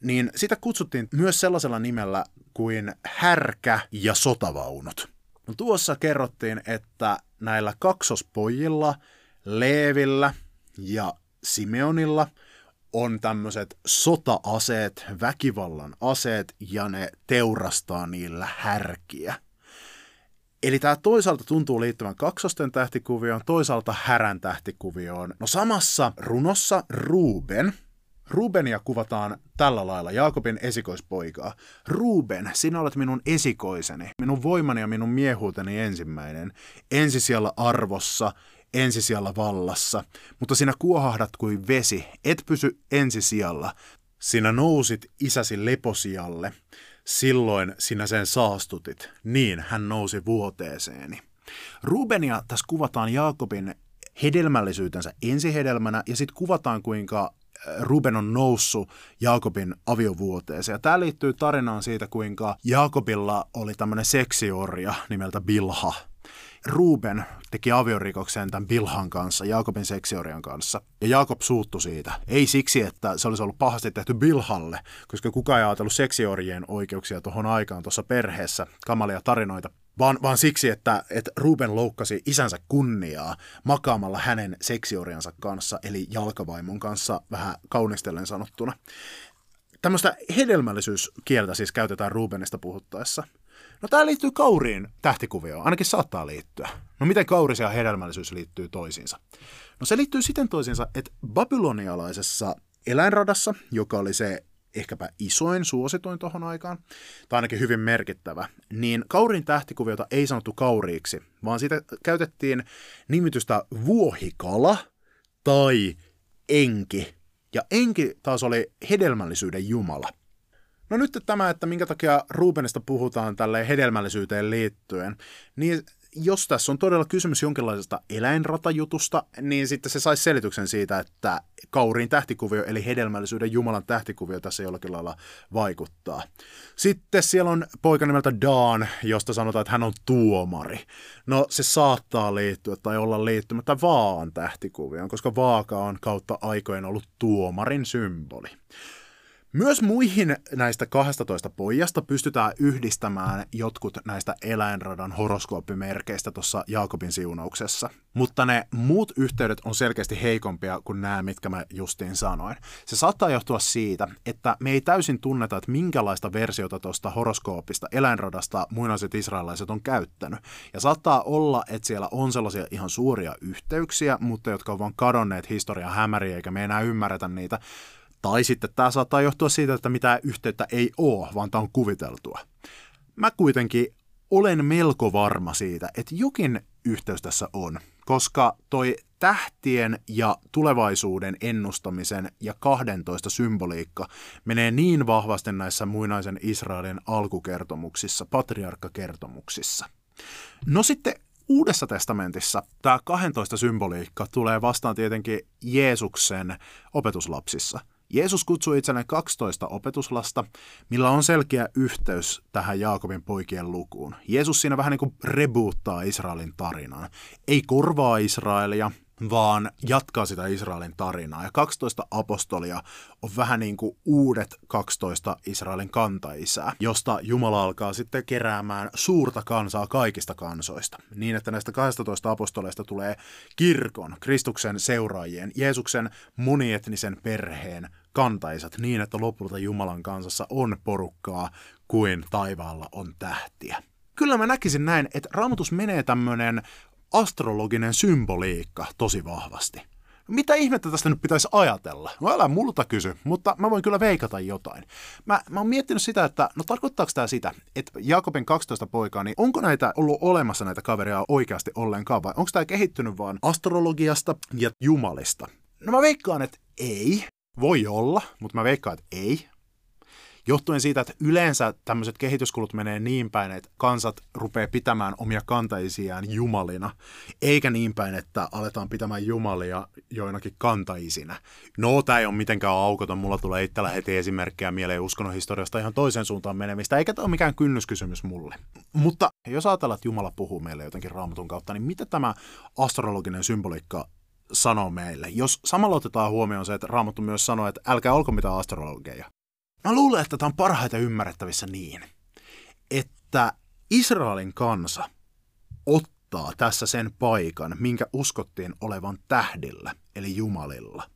niin sitä kutsuttiin myös sellaisella nimellä kuin härkä ja sotavaunut. No tuossa kerrottiin, että näillä kaksospojilla, Leevillä ja Simeonilla on tämmöiset sota-aseet, väkivallan aseet, ja ne teurastaa niillä härkiä. Eli tämä toisaalta tuntuu liittyvän kaksosten tähtikuvioon, toisaalta härän tähtikuvioon. No samassa runossa Ruben, Rubenia kuvataan tällä lailla, Jaakobin esikoispoikaa. Ruben, sinä olet minun esikoiseni, minun voimani ja minun miehuuteni ensimmäinen, ensisijalla arvossa, ensisijalla vallassa, mutta sinä kuohahdat kuin vesi, et pysy ensisijalla. Sinä nousit isäsi leposijalle, silloin sinä sen saastutit, niin hän nousi vuoteeseeni. Rubenia tässä kuvataan Jaakobin hedelmällisyytensä ensihedelmänä ja sitten kuvataan kuinka Ruben on noussut Jaakobin aviovuoteeseen. Ja tämä liittyy tarinaan siitä, kuinka Jaakobilla oli tämmöinen seksiorja nimeltä Bilha. Ruben teki aviorikoksen tämän Bilhan kanssa, Jaakobin seksiorian kanssa. Ja Jaakob suuttu siitä. Ei siksi, että se olisi ollut pahasti tehty Bilhalle, koska kukaan ei ajatellut seksiorien oikeuksia tuohon aikaan tuossa perheessä, kamalia tarinoita. Vaan, vaan siksi, että, että Ruben loukkasi isänsä kunniaa makaamalla hänen seksioriansa kanssa, eli jalkavaimon kanssa vähän kaunistellen sanottuna. Tämmöistä hedelmällisyyskieltä siis käytetään Rubenista puhuttaessa. No tämä liittyy kauriin tähtikuvioon, ainakin saattaa liittyä. No miten kauris ja hedelmällisyys liittyy toisiinsa? No se liittyy siten toisiinsa, että babylonialaisessa eläinradassa, joka oli se ehkäpä isoin, suosituin tuohon aikaan, tai ainakin hyvin merkittävä, niin kaurin tähtikuviota ei sanottu kauriiksi, vaan siitä käytettiin nimitystä vuohikala tai enki. Ja enki taas oli hedelmällisyyden jumala. No nyt tämä, että minkä takia Rubenista puhutaan tälle hedelmällisyyteen liittyen, niin jos tässä on todella kysymys jonkinlaisesta eläinratajutusta, niin sitten se saisi selityksen siitä, että kauriin tähtikuvio, eli hedelmällisyyden Jumalan tähtikuvio tässä jollakin lailla vaikuttaa. Sitten siellä on poika nimeltä Daan, josta sanotaan, että hän on tuomari. No se saattaa liittyä tai olla liittymättä vaan tähtikuvioon, koska vaaka on kautta aikojen ollut tuomarin symboli. Myös muihin näistä 12 pojasta pystytään yhdistämään jotkut näistä eläinradan horoskooppimerkeistä tuossa Jaakobin siunauksessa, mutta ne muut yhteydet on selkeästi heikompia kuin nämä, mitkä mä justiin sanoin. Se saattaa johtua siitä, että me ei täysin tunneta, että minkälaista versiota tuosta horoskoopista eläinradasta muinaiset israelaiset on käyttänyt. Ja saattaa olla, että siellä on sellaisia ihan suuria yhteyksiä, mutta jotka on vaan kadonneet historian hämäriä, eikä me enää ymmärretä niitä. Tai sitten tämä saattaa johtua siitä, että mitään yhteyttä ei ole, vaan tämä on kuviteltua. Mä kuitenkin olen melko varma siitä, että jokin yhteys tässä on, koska toi tähtien ja tulevaisuuden ennustamisen ja 12 symboliikka menee niin vahvasti näissä muinaisen Israelin alkukertomuksissa, patriarkkakertomuksissa. No sitten Uudessa testamentissa tämä 12 symboliikka tulee vastaan tietenkin Jeesuksen opetuslapsissa – Jeesus kutsui itselleen 12 opetuslasta, millä on selkeä yhteys tähän Jaakobin poikien lukuun. Jeesus siinä vähän niin kuin reboottaa Israelin tarinaa. Ei korvaa Israelia, vaan jatkaa sitä Israelin tarinaa. Ja 12 apostolia on vähän niin kuin uudet 12 Israelin kantaisää, josta Jumala alkaa sitten keräämään suurta kansaa kaikista kansoista. Niin, että näistä 12 apostoleista tulee kirkon, Kristuksen seuraajien, Jeesuksen monietnisen perheen kantaisat niin, että lopulta Jumalan kansassa on porukkaa kuin taivaalla on tähtiä. Kyllä mä näkisin näin, että raamatus menee tämmöinen astrologinen symboliikka tosi vahvasti. Mitä ihmettä tästä nyt pitäisi ajatella? No älä multa kysy, mutta mä voin kyllä veikata jotain. Mä, mä oon miettinyt sitä, että no tarkoittaako tämä sitä, että Jakobin 12 poikaa, niin onko näitä ollut olemassa näitä kaveria oikeasti ollenkaan vai onko tämä kehittynyt vaan astrologiasta ja jumalista? No mä veikkaan, että ei. Voi olla, mutta mä veikkaan, että ei johtuen siitä, että yleensä tämmöiset kehityskulut menee niin päin, että kansat rupeaa pitämään omia kantaisiaan jumalina, eikä niin päin, että aletaan pitämään jumalia joinakin kantaisina. No, tämä ei ole mitenkään aukoton, mulla tulee itsellä heti esimerkkejä mieleen uskonnon historiasta ihan toisen suuntaan menemistä, eikä tämä ole mikään kynnyskysymys mulle. Mutta jos ajatellaan, että Jumala puhuu meille jotenkin raamatun kautta, niin mitä tämä astrologinen symboliikka sanoo meille. Jos samalla otetaan huomioon se, että Raamattu myös sanoo, että älkää olko mitään astrologeja. Mä luulen, että tämä on parhaiten ymmärrettävissä niin, että Israelin kansa ottaa tässä sen paikan, minkä uskottiin olevan tähdillä, eli Jumalilla.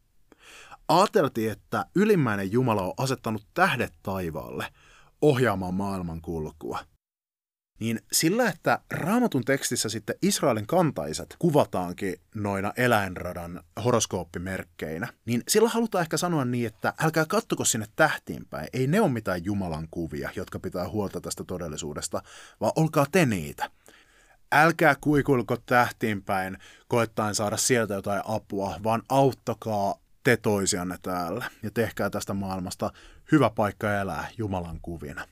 Ajateltiin, että ylimmäinen Jumala on asettanut tähdet taivaalle ohjaamaan maailman kulkua niin sillä, että raamatun tekstissä sitten Israelin kantaiset kuvataankin noina eläinradan horoskooppimerkkeinä, niin sillä halutaan ehkä sanoa niin, että älkää kattoko sinne tähtiin päin. Ei ne ole mitään Jumalan kuvia, jotka pitää huolta tästä todellisuudesta, vaan olkaa te niitä. Älkää kuikuilko tähtiin päin koettaen saada sieltä jotain apua, vaan auttakaa te toisianne täällä ja tehkää tästä maailmasta hyvä paikka elää Jumalan kuvina.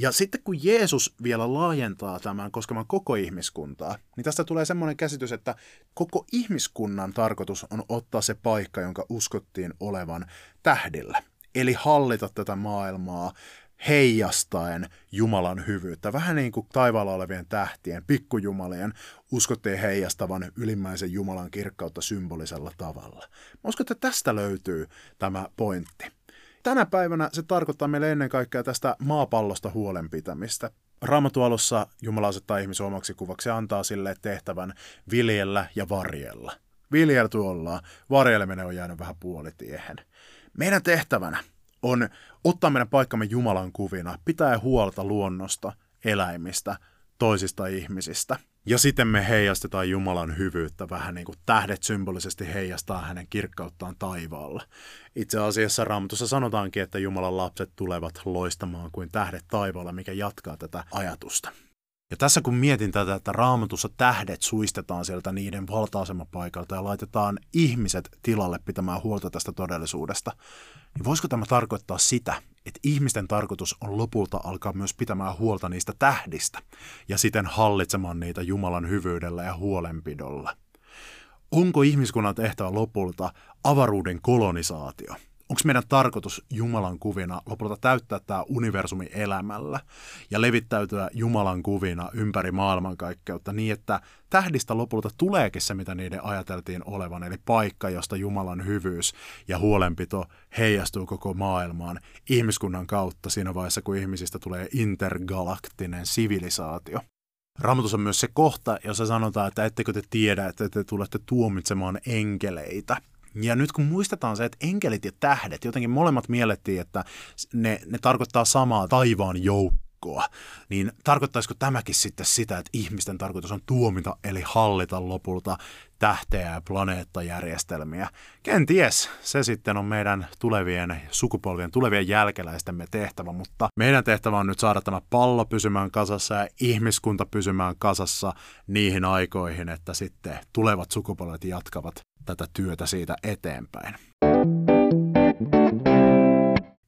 Ja sitten kun Jeesus vielä laajentaa tämän koskemaan koko ihmiskuntaa, niin tästä tulee semmoinen käsitys, että koko ihmiskunnan tarkoitus on ottaa se paikka, jonka uskottiin olevan tähdillä. Eli hallita tätä maailmaa heijastaen Jumalan hyvyyttä. Vähän niin kuin taivaalla olevien tähtien, pikkujumalien, uskottiin heijastavan ylimmäisen Jumalan kirkkautta symbolisella tavalla. Mä uskon, että tästä löytyy tämä pointti. Tänä päivänä se tarkoittaa meille ennen kaikkea tästä maapallosta huolenpitämistä. Raamatualossa Jumala asettaa ihmisen omaksi kuvaksi ja antaa sille tehtävän viljellä ja varjella. Viljelty ollaan, varjeleminen on jäänyt vähän puolitiehen. Meidän tehtävänä on ottaa meidän paikkamme Jumalan kuvina, pitää huolta luonnosta, eläimistä, toisista ihmisistä – ja sitten me heijastetaan Jumalan hyvyyttä vähän niin kuin tähdet symbolisesti heijastaa hänen kirkkauttaan taivaalla. Itse asiassa Raamatussa sanotaankin, että Jumalan lapset tulevat loistamaan kuin tähdet taivaalla, mikä jatkaa tätä ajatusta. Ja tässä kun mietin tätä, että raamatussa tähdet suistetaan sieltä niiden valta-asemapaikalta ja laitetaan ihmiset tilalle pitämään huolta tästä todellisuudesta, niin voisiko tämä tarkoittaa sitä, että ihmisten tarkoitus on lopulta alkaa myös pitämään huolta niistä tähdistä ja siten hallitsemaan niitä Jumalan hyvyydellä ja huolenpidolla? Onko ihmiskunnan tehtävä lopulta avaruuden kolonisaatio – onko meidän tarkoitus Jumalan kuvina lopulta täyttää tämä universumi elämällä ja levittäytyä Jumalan kuvina ympäri maailmankaikkeutta niin, että tähdistä lopulta tuleekin se, mitä niiden ajateltiin olevan, eli paikka, josta Jumalan hyvyys ja huolenpito heijastuu koko maailmaan ihmiskunnan kautta siinä vaiheessa, kun ihmisistä tulee intergalaktinen sivilisaatio. Raamatus on myös se kohta, jossa sanotaan, että ettekö te tiedä, että te tulette tuomitsemaan enkeleitä – ja nyt kun muistetaan se, että enkelit ja tähdet, jotenkin molemmat miellettiin, että ne, ne tarkoittaa samaa taivaan joukkoa, niin tarkoittaisiko tämäkin sitten sitä, että ihmisten tarkoitus on tuomita eli hallita lopulta tähteä ja planeettajärjestelmiä? Kenties se sitten on meidän tulevien sukupolvien, tulevien jälkeläistemme tehtävä, mutta meidän tehtävä on nyt saada tämä pallo pysymään kasassa ja ihmiskunta pysymään kasassa niihin aikoihin, että sitten tulevat sukupolvet jatkavat tätä työtä siitä eteenpäin.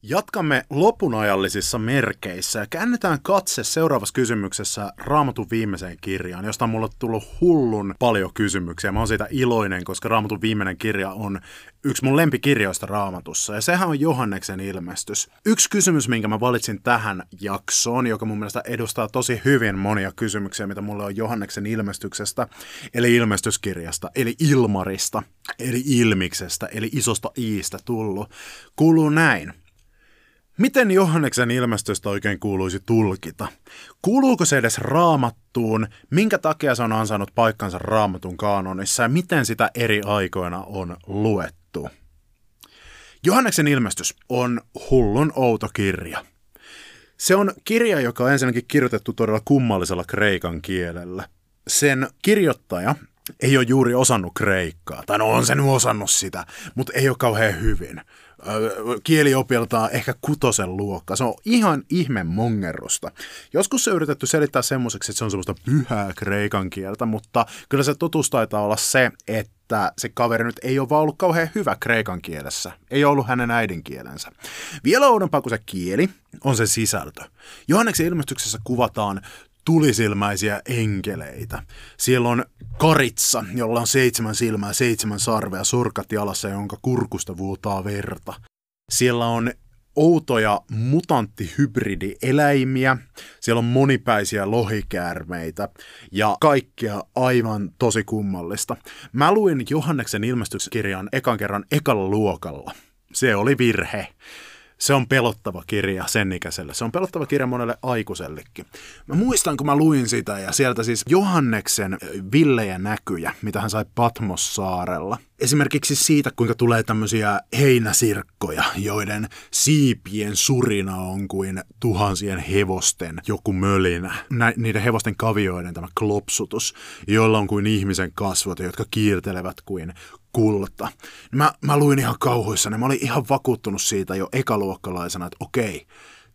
Jatkamme lopunajallisissa merkeissä ja käännetään katse seuraavassa kysymyksessä Raamatun viimeiseen kirjaan, josta on mulle tullut hullun paljon kysymyksiä. Mä oon siitä iloinen, koska Raamatun viimeinen kirja on yksi mun lempikirjoista Raamatussa, ja sehän on Johanneksen ilmestys. Yksi kysymys, minkä mä valitsin tähän jaksoon, joka mun mielestä edustaa tosi hyvin monia kysymyksiä, mitä mulle on Johanneksen ilmestyksestä, eli ilmestyskirjasta, eli Ilmarista, eli Ilmiksestä, eli isosta Iistä tullut, kuuluu näin. Miten Johanneksen ilmestystä oikein kuuluisi tulkita? Kuuluuko se edes raamattuun? Minkä takia se on ansainnut paikkansa raamatun kaanonissa ja miten sitä eri aikoina on luettu? Johanneksen ilmestys on hullun outo kirja. Se on kirja, joka on ensinnäkin kirjoitettu todella kummallisella kreikan kielellä. Sen kirjoittaja ei ole juuri osannut kreikkaa, tai no on se nyt osannut sitä, mutta ei ole kauhean hyvin kieliopiltaan ehkä kutosen luokka. Se on ihan ihme mongerrusta. Joskus se on yritetty selittää semmoiseksi, että se on semmoista pyhää kreikan kieltä, mutta kyllä se totuus taitaa olla se, että se kaveri nyt ei ole vaan ollut kauhean hyvä kreikan kielessä. Ei ollut hänen äidinkielensä. Vielä oudompaa kuin se kieli on se sisältö. Johanneksen ilmestyksessä kuvataan tulisilmäisiä enkeleitä. Siellä on karitsa, jolla on seitsemän silmää, seitsemän sarvea, surkat jalassa, jonka kurkusta vuotaa verta. Siellä on outoja mutanttihybridieläimiä, siellä on monipäisiä lohikäärmeitä ja kaikkea aivan tosi kummallista. Mä luin Johanneksen ilmestyskirjan ekan kerran ekalla luokalla. Se oli virhe se on pelottava kirja sen ikäiselle. Se on pelottava kirja monelle aikuisellekin. Mä muistan, kun mä luin sitä ja sieltä siis Johanneksen villejä näkyjä, mitä hän sai Patmossaarella. Esimerkiksi siitä, kuinka tulee tämmöisiä heinäsirkkoja, joiden siipien surina on kuin tuhansien hevosten joku mölinä. Nä, niiden hevosten kavioiden tämä klopsutus, joilla on kuin ihmisen kasvot, jotka kiirtelevät kuin kulta. Mä, mä luin ihan kauhuissani, mä olin ihan vakuuttunut siitä jo ekaluokkalaisena, että okei,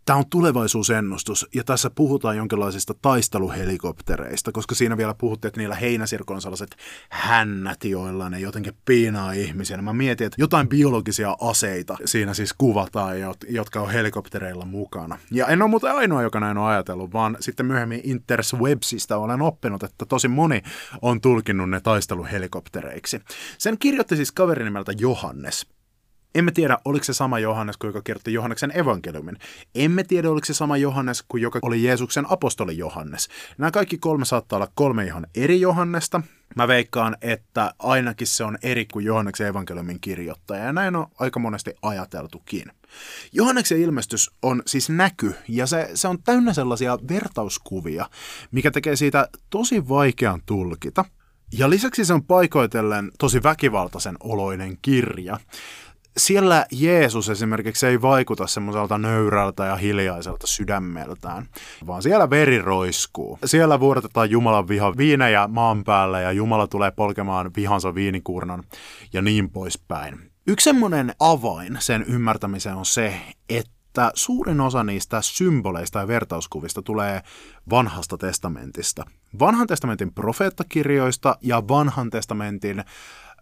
Tämä on tulevaisuusennustus ja tässä puhutaan jonkinlaisista taisteluhelikoptereista, koska siinä vielä puhuttiin, että niillä heinäsirkoilla on sellaiset hännät, joilla ne jotenkin piinaa ihmisiä. Mä mietin, että jotain biologisia aseita siinä siis kuvataan, jotka on helikoptereilla mukana. Ja en ole muuten ainoa, joka näin on ajatellut, vaan sitten myöhemmin Interswebsistä olen oppinut, että tosi moni on tulkinnut ne taisteluhelikoptereiksi. Sen kirjoitti siis kaveri nimeltä Johannes. Emme tiedä, oliko se sama Johannes kuin joka kirjoitti Johanneksen evankeliumin. Emme tiedä, oliko se sama Johannes kuin joka oli Jeesuksen apostoli Johannes. Nämä kaikki kolme saattaa olla kolme ihan eri Johannesta. Mä veikkaan, että ainakin se on eri kuin Johanneksen evankeliumin kirjoittaja, ja näin on aika monesti ajateltukin. Johanneksen ilmestys on siis näky, ja se, se on täynnä sellaisia vertauskuvia, mikä tekee siitä tosi vaikean tulkita. Ja lisäksi se on paikoitellen tosi väkivaltaisen oloinen kirja siellä Jeesus esimerkiksi ei vaikuta semmoiselta nöyrältä ja hiljaiselta sydämeltään, vaan siellä veri roiskuu. Siellä vuodatetaan Jumalan viha viinejä maan päälle ja Jumala tulee polkemaan vihansa viinikuurnan ja niin poispäin. Yksi semmoinen avain sen ymmärtämiseen on se, että suurin osa niistä symboleista ja vertauskuvista tulee vanhasta testamentista. Vanhan testamentin profeettakirjoista ja vanhan testamentin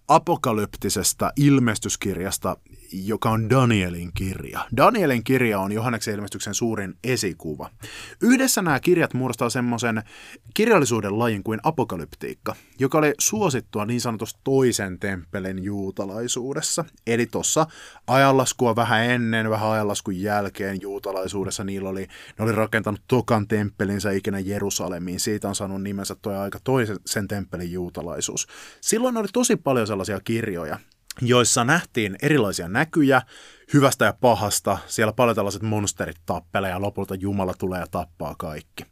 apokalyptisesta ilmestyskirjasta, joka on Danielin kirja. Danielin kirja on Johanneksen ilmestyksen suurin esikuva. Yhdessä nämä kirjat muodostaa semmoisen kirjallisuuden lajin kuin apokalyptiikka, joka oli suosittua niin sanotusti toisen temppelin juutalaisuudessa. Eli tuossa ajanlaskua vähän ennen, vähän ajanlaskun jälkeen juutalaisuudessa niillä oli, ne oli rakentanut tokan temppelinsä ikinä Jerusalemiin. Siitä on saanut nimensä tuo aika toisen sen temppelin juutalaisuus. Silloin oli tosi paljon sellaisia kirjoja, joissa nähtiin erilaisia näkyjä hyvästä ja pahasta. Siellä paljon tällaiset monsterit tappelee ja lopulta Jumala tulee ja tappaa kaikki.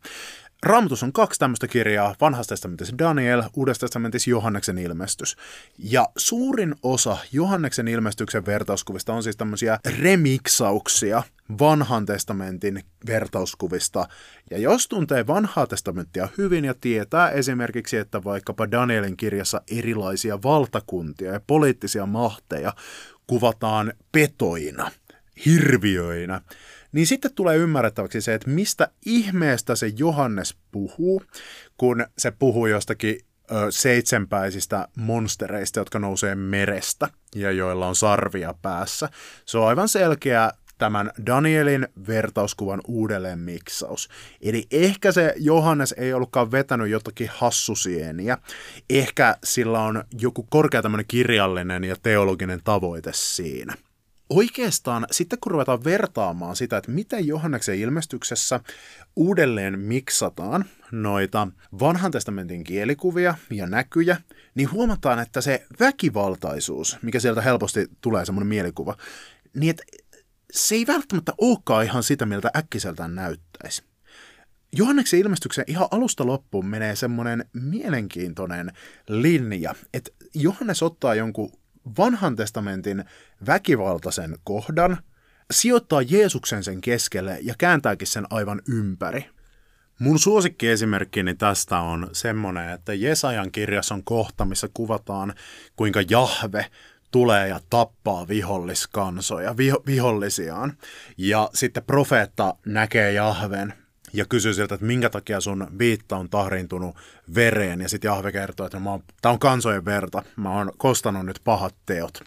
Raamatus on kaksi tämmöistä kirjaa, vanhasta testamentissa Daniel, uudesta testamentissa Johanneksen ilmestys. Ja suurin osa Johanneksen ilmestyksen vertauskuvista on siis tämmöisiä remiksauksia vanhan testamentin vertauskuvista. Ja jos tuntee vanhaa testamenttia hyvin ja tietää esimerkiksi, että vaikkapa Danielin kirjassa erilaisia valtakuntia ja poliittisia mahteja kuvataan petoina, hirviöinä, niin sitten tulee ymmärrettäväksi se, että mistä ihmeestä se Johannes puhuu, kun se puhuu jostakin ö, seitsemänpäisistä monstereista, jotka nousee merestä ja joilla on sarvia päässä. Se on aivan selkeä tämän Danielin vertauskuvan uudelleen miksaus. Eli ehkä se Johannes ei ollutkaan vetänyt jotakin hassusieniä. Ehkä sillä on joku korkea tämmöinen kirjallinen ja teologinen tavoite siinä oikeastaan sitten kun ruvetaan vertaamaan sitä, että miten Johanneksen ilmestyksessä uudelleen miksataan noita vanhan testamentin kielikuvia ja näkyjä, niin huomataan, että se väkivaltaisuus, mikä sieltä helposti tulee semmoinen mielikuva, niin että se ei välttämättä olekaan ihan sitä, miltä äkkiseltään näyttäisi. Johanneksen ilmestyksen ihan alusta loppuun menee semmoinen mielenkiintoinen linja, että Johannes ottaa jonkun vanhan testamentin väkivaltaisen kohdan, sijoittaa Jeesuksen sen keskelle ja kääntääkin sen aivan ympäri. Mun suosikkiesimerkkini tästä on semmoinen, että Jesajan kirjassa on kohta, missä kuvataan, kuinka Jahve tulee ja tappaa viholliskansoja, viho, vihollisiaan. Ja sitten profeetta näkee Jahven ja kysyy siltä, että minkä takia sun viitta on tahrintunut vereen. Ja sitten Jahve kertoo, että tämä on kansojen verta, mä oon kostanut nyt pahat teot.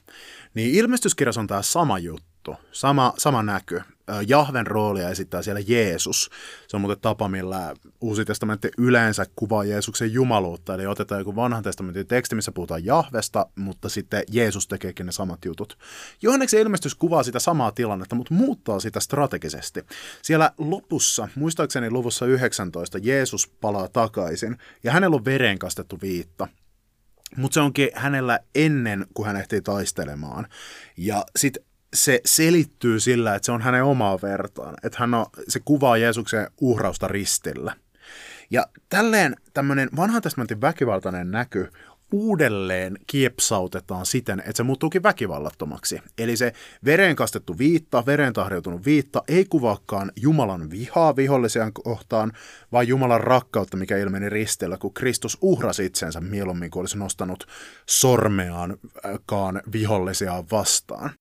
Niin ilmestyskirjassa on tämä sama juttu, sama, sama näky. Jahven roolia esittää siellä Jeesus. Se on muuten tapa, millä Uusi testamentti yleensä kuvaa Jeesuksen jumaluutta. Eli otetaan joku vanhan testamentin teksti, missä puhutaan Jahvesta, mutta sitten Jeesus tekeekin ne samat jutut. Johanneksen ilmestys kuvaa sitä samaa tilannetta, mutta muuttaa sitä strategisesti. Siellä lopussa, muistaakseni luvussa 19, Jeesus palaa takaisin ja hänellä on vereen kastettu viitta. Mutta se onkin hänellä ennen kuin hän ehtii taistelemaan. Ja sitten se selittyy sillä, että se on hänen omaa vertaan. Että hän on, se kuvaa Jeesuksen uhrausta ristillä. Ja tälleen tämmöinen vanhan testamentin väkivaltainen näky uudelleen kiepsautetaan siten, että se muuttuukin väkivallattomaksi. Eli se veren kastettu viitta, veren tahriutunut viitta ei kuvaakaan Jumalan vihaa vihollisia kohtaan, vaan Jumalan rakkautta, mikä ilmeni ristillä, kun Kristus uhrasi itsensä mieluummin kuin olisi nostanut sormeaankaan vihollisia vastaan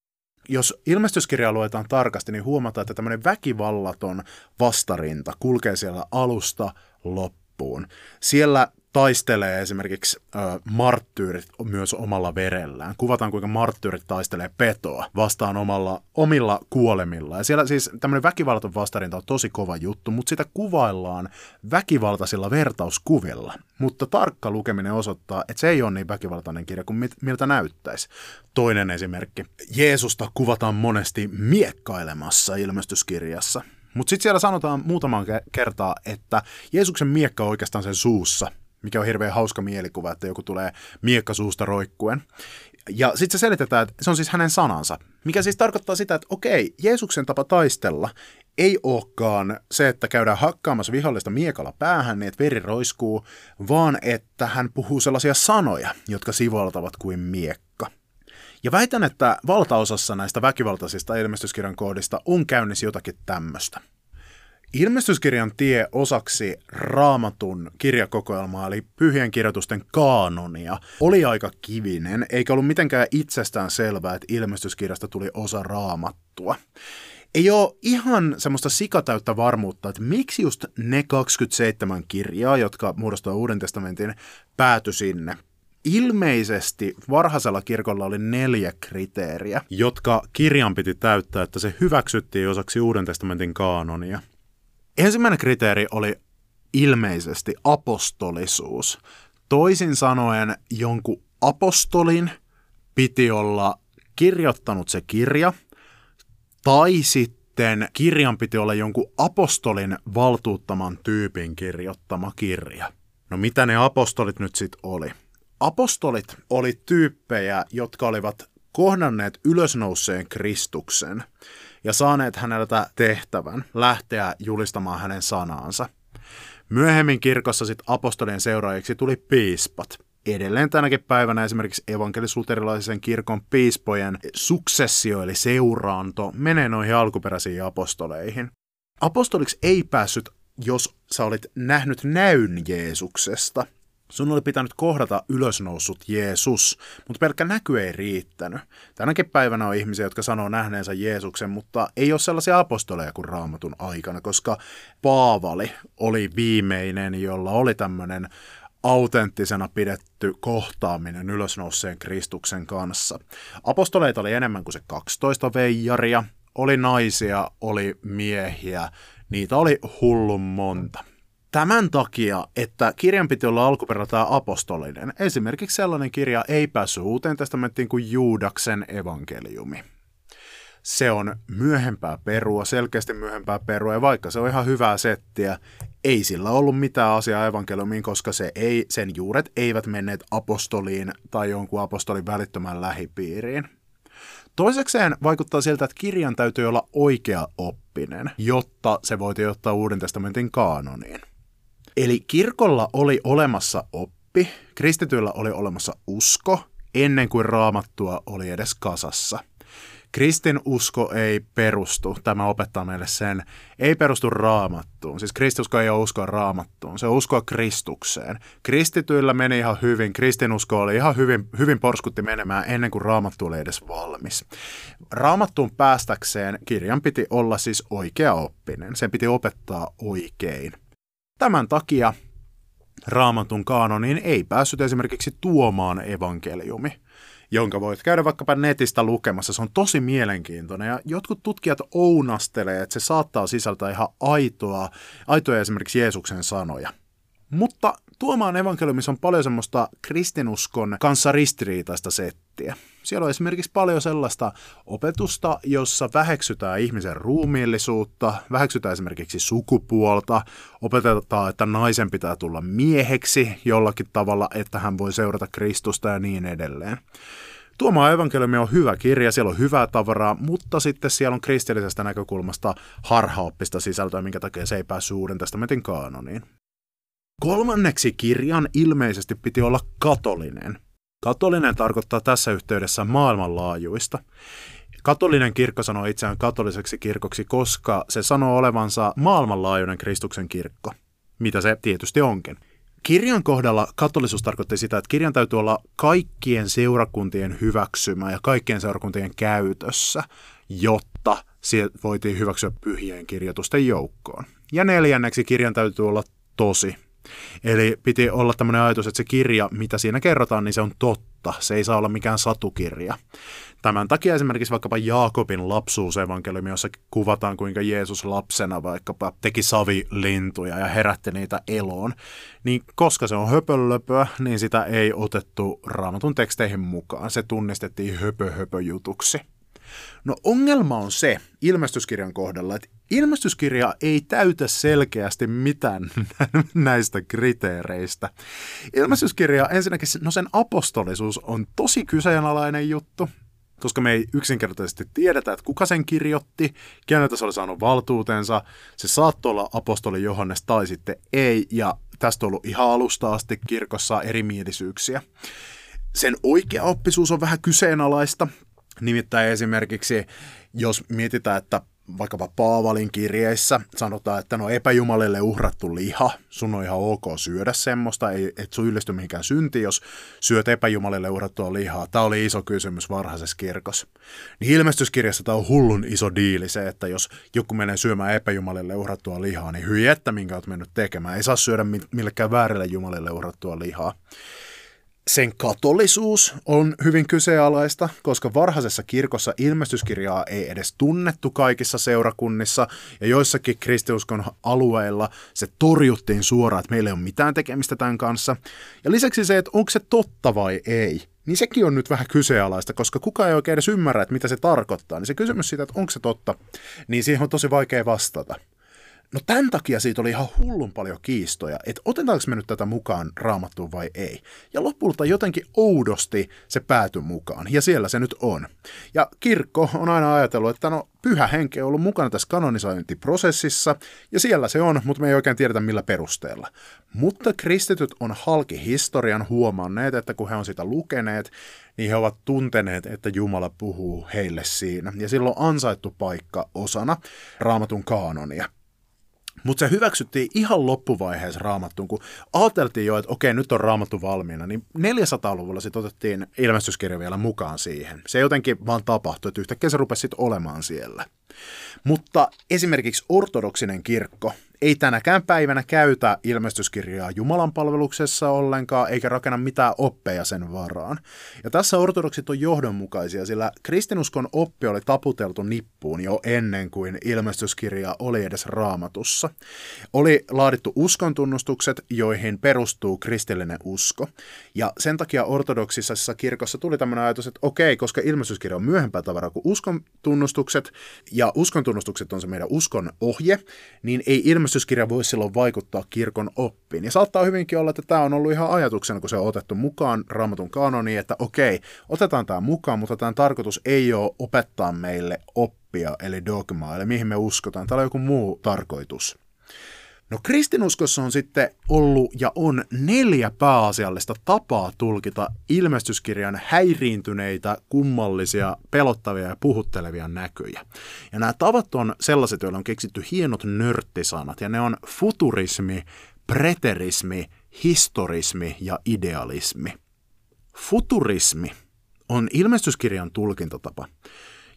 jos ilmestyskirjaa luetaan tarkasti, niin huomataan, että tämmöinen väkivallaton vastarinta kulkee siellä alusta loppuun. Siellä taistelee esimerkiksi ö, marttyyrit myös omalla verellään. Kuvataan, kuinka marttyyrit taistelee petoa vastaan omalla, omilla kuolemilla. Ja siellä siis tämmöinen väkivaltaton vastarinta on tosi kova juttu, mutta sitä kuvaillaan väkivaltaisilla vertauskuvilla. Mutta tarkka lukeminen osoittaa, että se ei ole niin väkivaltainen kirja kuin mit, miltä näyttäisi. Toinen esimerkki. Jeesusta kuvataan monesti miekkailemassa ilmestyskirjassa. Mutta sitten siellä sanotaan muutaman kertaa, että Jeesuksen miekka on oikeastaan sen suussa – mikä on hirveän hauska mielikuva, että joku tulee miekka suusta roikkuen. Ja sitten se selitetään, että se on siis hänen sanansa, mikä siis tarkoittaa sitä, että okei, Jeesuksen tapa taistella ei olekaan se, että käydään hakkaamassa vihollista miekalla päähän niin, että veri roiskuu, vaan että hän puhuu sellaisia sanoja, jotka sivaltavat kuin miekka. Ja väitän, että valtaosassa näistä väkivaltaisista ilmestyskirjan koodista on käynnissä jotakin tämmöistä. Ilmestyskirjan tie osaksi raamatun kirjakokoelmaa, eli pyhien kirjoitusten kaanonia, oli aika kivinen, eikä ollut mitenkään itsestään selvää, että ilmestyskirjasta tuli osa raamattua. Ei ole ihan semmoista sikatäyttä varmuutta, että miksi just ne 27 kirjaa, jotka muodostaa Uuden testamentin, pääty sinne ilmeisesti varhaisella kirkolla oli neljä kriteeriä, jotka kirjan piti täyttää, että se hyväksyttiin osaksi Uuden testamentin kaanonia. Ensimmäinen kriteeri oli ilmeisesti apostolisuus. Toisin sanoen jonkun apostolin piti olla kirjoittanut se kirja, tai sitten kirjan piti olla jonkun apostolin valtuuttaman tyypin kirjoittama kirja. No mitä ne apostolit nyt sitten oli? Apostolit oli tyyppejä, jotka olivat kohdanneet ylösnouseen Kristuksen – ja saaneet häneltä tehtävän lähteä julistamaan hänen sanaansa. Myöhemmin kirkossa sitten apostolien seuraajiksi tuli piispat. Edelleen tänäkin päivänä esimerkiksi evankelis-luterilaisen kirkon piispojen suksessio eli seuraanto menee noihin alkuperäisiin apostoleihin. Apostoliksi ei päässyt, jos sä olit nähnyt näyn Jeesuksesta – Sun oli pitänyt kohdata ylösnoussut Jeesus, mutta pelkkä näky ei riittänyt. Tänäkin päivänä on ihmisiä, jotka sanoo nähneensä Jeesuksen, mutta ei ole sellaisia apostoleja kuin raamatun aikana, koska Paavali oli viimeinen, jolla oli tämmöinen autenttisena pidetty kohtaaminen ylösnouseen Kristuksen kanssa. Apostoleita oli enemmän kuin se 12 veijaria, oli naisia, oli miehiä, niitä oli hullun monta. Tämän takia, että kirjan piti olla alkuperältään apostolinen, esimerkiksi sellainen kirja ei päässyt uuteen testamenttiin kuin Juudaksen evankeliumi. Se on myöhempää perua, selkeästi myöhempää perua, ja vaikka se on ihan hyvää settiä, ei sillä ollut mitään asiaa evankeliumiin, koska se ei, sen juuret eivät menneet apostoliin tai jonkun apostolin välittömän lähipiiriin. Toisekseen vaikuttaa siltä, että kirjan täytyy olla oikea oppinen, jotta se voitiin ottaa Uuden testamentin kaanoniin. Eli kirkolla oli olemassa oppi, kristityillä oli olemassa usko, ennen kuin raamattua oli edes kasassa. Kristin usko ei perustu, tämä opettaa meille sen, ei perustu raamattuun. Siis kristusko ei ole uskoa raamattuun, se on uskoa Kristukseen. Kristityillä meni ihan hyvin, kristinusko oli ihan hyvin, hyvin porskutti menemään ennen kuin raamattu oli edes valmis. Raamattuun päästäkseen kirjan piti olla siis oikea oppinen, sen piti opettaa oikein. Tämän takia raamatun kaanoniin ei päässyt esimerkiksi tuomaan evankeliumi, jonka voit käydä vaikkapa netistä lukemassa. Se on tosi mielenkiintoinen ja jotkut tutkijat ounastelee, että se saattaa sisältää ihan aitoa, aitoja esimerkiksi Jeesuksen sanoja. Mutta tuomaan evankeliumissa on paljon semmoista kristinuskon kanssa ristiriitaista settiä. Siellä on esimerkiksi paljon sellaista opetusta, jossa väheksytään ihmisen ruumiillisuutta, väheksytään esimerkiksi sukupuolta, opetetaan, että naisen pitää tulla mieheksi jollakin tavalla, että hän voi seurata Kristusta ja niin edelleen. Tuomaan evankeliumi on hyvä kirja, siellä on hyvää tavaraa, mutta sitten siellä on kristillisestä näkökulmasta harhaoppista sisältöä, minkä takia se ei päässyt Uuden testamentin kaanoniin. Kolmanneksi kirjan ilmeisesti piti olla katolinen. Katolinen tarkoittaa tässä yhteydessä maailmanlaajuista. Katolinen kirkko sanoo itseään katoliseksi kirkoksi, koska se sanoo olevansa maailmanlaajuinen Kristuksen kirkko, mitä se tietysti onkin. Kirjan kohdalla katolisuus tarkoitti sitä, että kirjan täytyy olla kaikkien seurakuntien hyväksymä ja kaikkien seurakuntien käytössä, jotta se voitiin hyväksyä pyhien kirjoitusten joukkoon. Ja neljänneksi kirjan täytyy olla tosi, Eli piti olla tämmöinen ajatus, että se kirja, mitä siinä kerrotaan, niin se on totta. Se ei saa olla mikään satukirja. Tämän takia esimerkiksi vaikkapa Jaakobin lapsuusevankeliumi, jossa kuvataan kuinka Jeesus lapsena vaikkapa teki savilintuja ja herätti niitä eloon, niin koska se on höpölöpöä, niin sitä ei otettu raamatun teksteihin mukaan. Se tunnistettiin höpö-höpö-jutuksi. No ongelma on se ilmestyskirjan kohdalla, että ilmestyskirja ei täytä selkeästi mitään näistä kriteereistä. Ilmestyskirja ensinnäkin, no sen apostolisuus on tosi kyseenalainen juttu, koska me ei yksinkertaisesti tiedetä, että kuka sen kirjoitti, keneltä se oli saanut valtuutensa, se saattoi olla apostoli Johannes tai sitten ei, ja tästä on ollut ihan alusta asti kirkossa erimielisyyksiä. Sen oikea oppisuus on vähän kyseenalaista. Nimittäin esimerkiksi, jos mietitään, että vaikkapa Paavalin kirjeissä sanotaan, että no epäjumalille uhrattu liha, sun on ihan ok syödä semmoista, ei, et sun yllisty mihinkään synti, jos syöt epäjumalille uhrattua lihaa. Tämä oli iso kysymys varhaisessa kirkossa. Niin ilmestyskirjassa tämä on hullun iso diili se, että jos joku menee syömään epäjumalille uhrattua lihaa, niin hyi että minkä oot mennyt tekemään. Ei saa syödä millekään väärille jumalille uhrattua lihaa. Sen katolisuus on hyvin kyseenalaista, koska varhaisessa kirkossa ilmestyskirjaa ei edes tunnettu kaikissa seurakunnissa, ja joissakin kristiuskon alueilla se torjuttiin suoraan, että meillä ei ole mitään tekemistä tämän kanssa. Ja lisäksi se, että onko se totta vai ei, niin sekin on nyt vähän kyseenalaista, koska kukaan ei oikein edes ymmärrä, että mitä se tarkoittaa. Niin se kysymys siitä, että onko se totta, niin siihen on tosi vaikea vastata. No tämän takia siitä oli ihan hullun paljon kiistoja, että otetaanko me nyt tätä mukaan raamattuun vai ei. Ja lopulta jotenkin oudosti se päätyi mukaan, ja siellä se nyt on. Ja kirkko on aina ajatellut, että no pyhä henki on ollut mukana tässä kanonisointiprosessissa, ja siellä se on, mutta me ei oikein tiedetä millä perusteella. Mutta kristityt on halki historian huomanneet, että kun he on sitä lukeneet, niin he ovat tunteneet, että Jumala puhuu heille siinä. Ja silloin on ansaittu paikka osana raamatun kaanonia. Mutta se hyväksyttiin ihan loppuvaiheessa raamattuun, kun ajateltiin jo, että okei, nyt on raamattu valmiina, niin 400-luvulla sitten otettiin ilmestyskirja vielä mukaan siihen. Se jotenkin vaan tapahtui, että yhtäkkiä se rupesi sitten olemaan siellä. Mutta esimerkiksi ortodoksinen kirkko ei tänäkään päivänä käytä ilmestyskirjaa Jumalan palveluksessa ollenkaan, eikä rakenna mitään oppeja sen varaan. Ja tässä ortodoksit on johdonmukaisia, sillä kristinuskon oppi oli taputeltu nippuun jo ennen kuin ilmestyskirja oli edes raamatussa. Oli laadittu uskontunnustukset, joihin perustuu kristillinen usko. Ja sen takia ortodoksisessa kirkossa tuli tämmöinen ajatus, että okei, koska ilmestyskirja on myöhempää tavaraa kuin uskontunnustukset, ja uskontunnustukset on se meidän uskon ohje, niin ei ilmestyskirja voi silloin vaikuttaa kirkon oppiin. Ja saattaa hyvinkin olla, että tämä on ollut ihan ajatuksena, kun se on otettu mukaan raamatun kanoniin, että okei, otetaan tämä mukaan, mutta tämän tarkoitus ei ole opettaa meille oppia, eli dogmaa, eli mihin me uskotaan. Täällä on joku muu tarkoitus. No kristinuskossa on sitten ollut ja on neljä pääasiallista tapaa tulkita ilmestyskirjan häiriintyneitä, kummallisia, pelottavia ja puhuttelevia näköjä. Ja nämä tavat on sellaiset, joilla on keksitty hienot nörttisanat, ja ne on futurismi, preterismi, historismi ja idealismi. Futurismi on ilmestyskirjan tulkintatapa,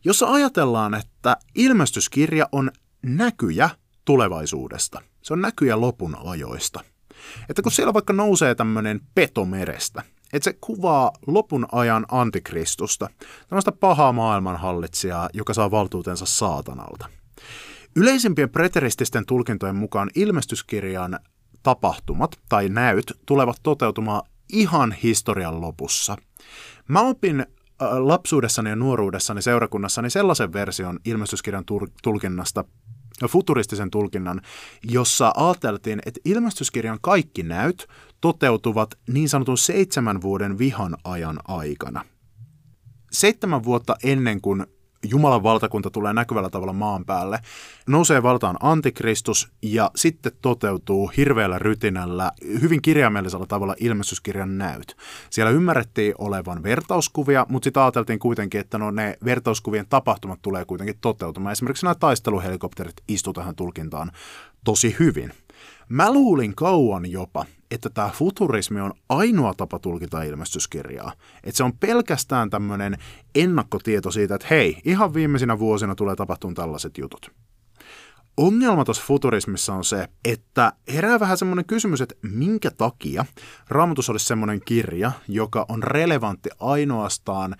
jossa ajatellaan, että ilmestyskirja on näkyjä tulevaisuudesta. Se on näkyjä lopun ajoista. Että kun siellä vaikka nousee tämmöinen petomerestä, että se kuvaa lopun ajan antikristusta, tämmöistä pahaa maailmanhallitsijaa, joka saa valtuutensa saatanalta. Yleisimpien preterististen tulkintojen mukaan ilmestyskirjan tapahtumat tai näyt tulevat toteutumaan ihan historian lopussa. Mä opin lapsuudessani ja nuoruudessani seurakunnassani sellaisen version ilmestyskirjan tulkinnasta, futuristisen tulkinnan, jossa ajateltiin, että ilmestyskirjan kaikki näyt toteutuvat niin sanotun seitsemän vuoden vihan ajan aikana. Seitsemän vuotta ennen kuin Jumalan valtakunta tulee näkyvällä tavalla maan päälle, nousee valtaan antikristus ja sitten toteutuu hirveällä rytinällä, hyvin kirjaimellisellä tavalla ilmestyskirjan näyt. Siellä ymmärrettiin olevan vertauskuvia, mutta sitten ajateltiin kuitenkin, että no ne vertauskuvien tapahtumat tulee kuitenkin toteutumaan. Esimerkiksi nämä taisteluhelikopterit istu tähän tulkintaan tosi hyvin. Mä luulin kauan jopa, että tämä futurismi on ainoa tapa tulkita ilmestyskirjaa. Että se on pelkästään tämmöinen ennakkotieto siitä, että hei, ihan viimeisinä vuosina tulee tapahtumaan tällaiset jutut. Ongelma tuossa futurismissa on se, että herää vähän semmoinen kysymys, että minkä takia Raamatus olisi semmoinen kirja, joka on relevantti ainoastaan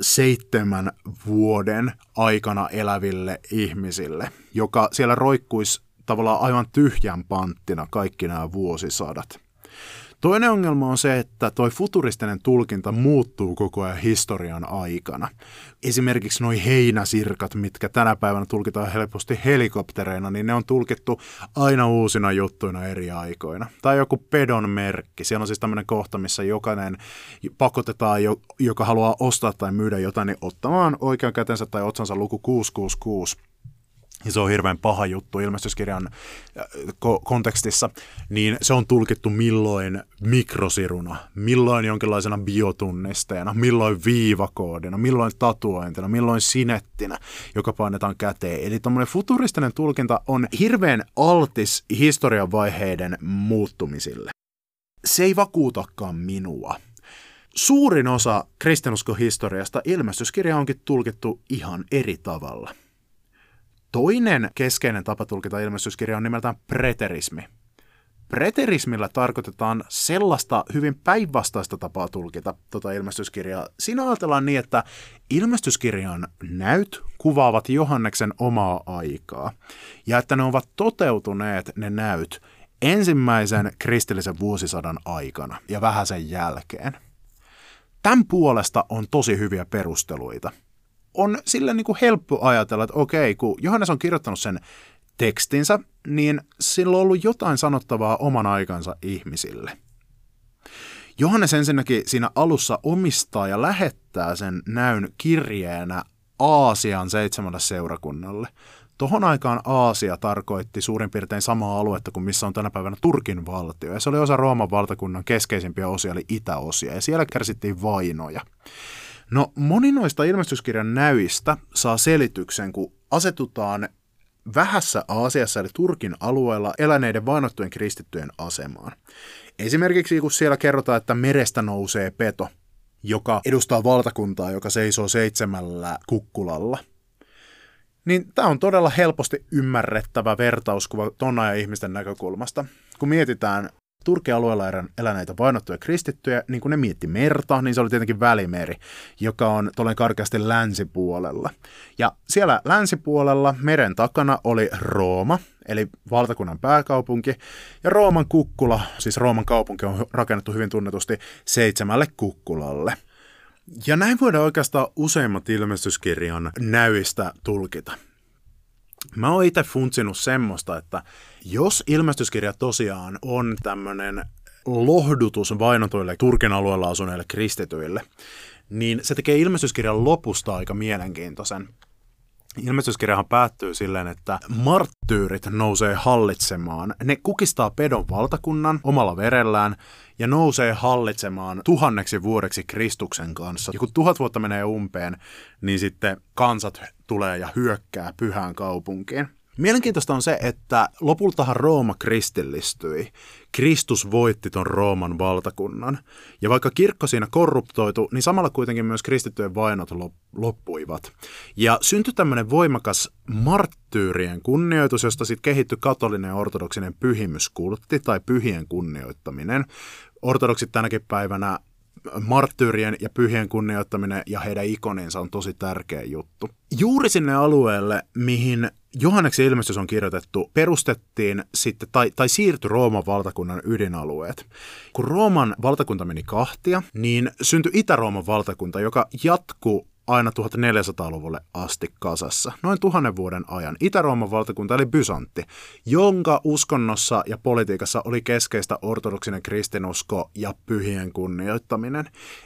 seitsemän vuoden aikana eläville ihmisille, joka siellä roikkuisi tavallaan aivan tyhjän panttina kaikki nämä vuosisadat. Toinen ongelma on se, että toi futuristinen tulkinta muuttuu koko ajan historian aikana. Esimerkiksi noi heinäsirkat, mitkä tänä päivänä tulkitaan helposti helikoptereina, niin ne on tulkittu aina uusina juttuina eri aikoina. Tai joku pedon merkki. Siellä on siis tämmöinen kohta, missä jokainen pakotetaan, joka haluaa ostaa tai myydä jotain, niin ottamaan oikean kätensä tai otsansa luku 666 ja se on hirveän paha juttu ilmestyskirjan äh, ko- kontekstissa, niin se on tulkittu milloin mikrosiruna, milloin jonkinlaisena biotunnisteena, milloin viivakoodina, milloin tatuointina, milloin sinettinä, joka painetaan käteen. Eli tuommoinen futuristinen tulkinta on hirveän altis historian vaiheiden muuttumisille. Se ei vakuutakaan minua. Suurin osa kristinuskohistoriasta ilmestyskirja onkin tulkittu ihan eri tavalla – Toinen keskeinen tapa tulkita ilmestyskirja on nimeltään preterismi. Preterismillä tarkoitetaan sellaista hyvin päinvastaista tapaa tulkita tuota ilmestyskirjaa. Siinä ajatellaan niin, että ilmestyskirjan näyt kuvaavat Johanneksen omaa aikaa, ja että ne ovat toteutuneet ne näyt ensimmäisen kristillisen vuosisadan aikana ja vähän sen jälkeen. Tämän puolesta on tosi hyviä perusteluita – on sille niin kuin helppo ajatella, että okei, kun Johannes on kirjoittanut sen tekstinsä, niin sillä on ollut jotain sanottavaa oman aikansa ihmisille. Johannes ensinnäkin siinä alussa omistaa ja lähettää sen näyn kirjeenä Aasian seitsemälle seurakunnalle. Tohon aikaan Aasia tarkoitti suurin piirtein samaa aluetta kuin missä on tänä päivänä Turkin valtio. Ja se oli osa Rooman valtakunnan keskeisimpiä osia, eli itäosia, ja siellä kärsittiin vainoja. No moni noista ilmestyskirjan näyistä saa selityksen, kun asetutaan vähässä Aasiassa eli Turkin alueella eläneiden vainottujen kristittyjen asemaan. Esimerkiksi kun siellä kerrotaan, että merestä nousee peto, joka edustaa valtakuntaa, joka seisoo seitsemällä kukkulalla. Niin tämä on todella helposti ymmärrettävä vertauskuva tonna ja ihmisten näkökulmasta. Kun mietitään Turkin alueella eläneitä vainottuja kristittyjä, niin kun ne mietti merta, niin se oli tietenkin Välimeri, joka on tuollainen karkeasti länsipuolella. Ja siellä länsipuolella meren takana oli Rooma, eli valtakunnan pääkaupunki, ja Rooman kukkula, siis Rooman kaupunki on rakennettu hyvin tunnetusti seitsemälle kukkulalle. Ja näin voidaan oikeastaan useimmat ilmestyskirjan näyistä tulkita. Mä oon itse funtsinut semmoista, että jos ilmestyskirja tosiaan on tämmöinen lohdutus vainotuille Turkin alueella asuneille kristityille, niin se tekee ilmestyskirjan lopusta aika mielenkiintoisen. Ilmestyskirjahan päättyy silleen, että marttyyrit nousee hallitsemaan. Ne kukistaa pedon valtakunnan omalla verellään ja nousee hallitsemaan tuhanneksi vuodeksi Kristuksen kanssa. Ja kun tuhat vuotta menee umpeen, niin sitten kansat tulee ja hyökkää pyhään kaupunkiin. Mielenkiintoista on se, että lopultahan Rooma kristillistyi. Kristus voitti ton Rooman valtakunnan. Ja vaikka kirkko siinä korruptoitu, niin samalla kuitenkin myös kristittyjen vainot loppuivat. Ja syntyi tämmöinen voimakas marttyyrien kunnioitus, josta sitten kehittyi katolinen ja ortodoksinen pyhimyskultti tai pyhien kunnioittaminen. Ortodoksit tänäkin päivänä marttyyrien ja pyhien kunnioittaminen ja heidän ikoninsa on tosi tärkeä juttu. Juuri sinne alueelle, mihin Johanneksen ilmestys on kirjoitettu, perustettiin sitten, tai, tai siirtyi Rooman valtakunnan ydinalueet. Kun Rooman valtakunta meni kahtia, niin syntyi Itä-Rooman valtakunta, joka jatkuu aina 1400-luvulle asti kasassa, noin tuhannen vuoden ajan. Itä-Rooman valtakunta eli Byzantti, jonka uskonnossa ja politiikassa oli keskeistä ortodoksinen kristinusko ja pyhien kunnioittaminen.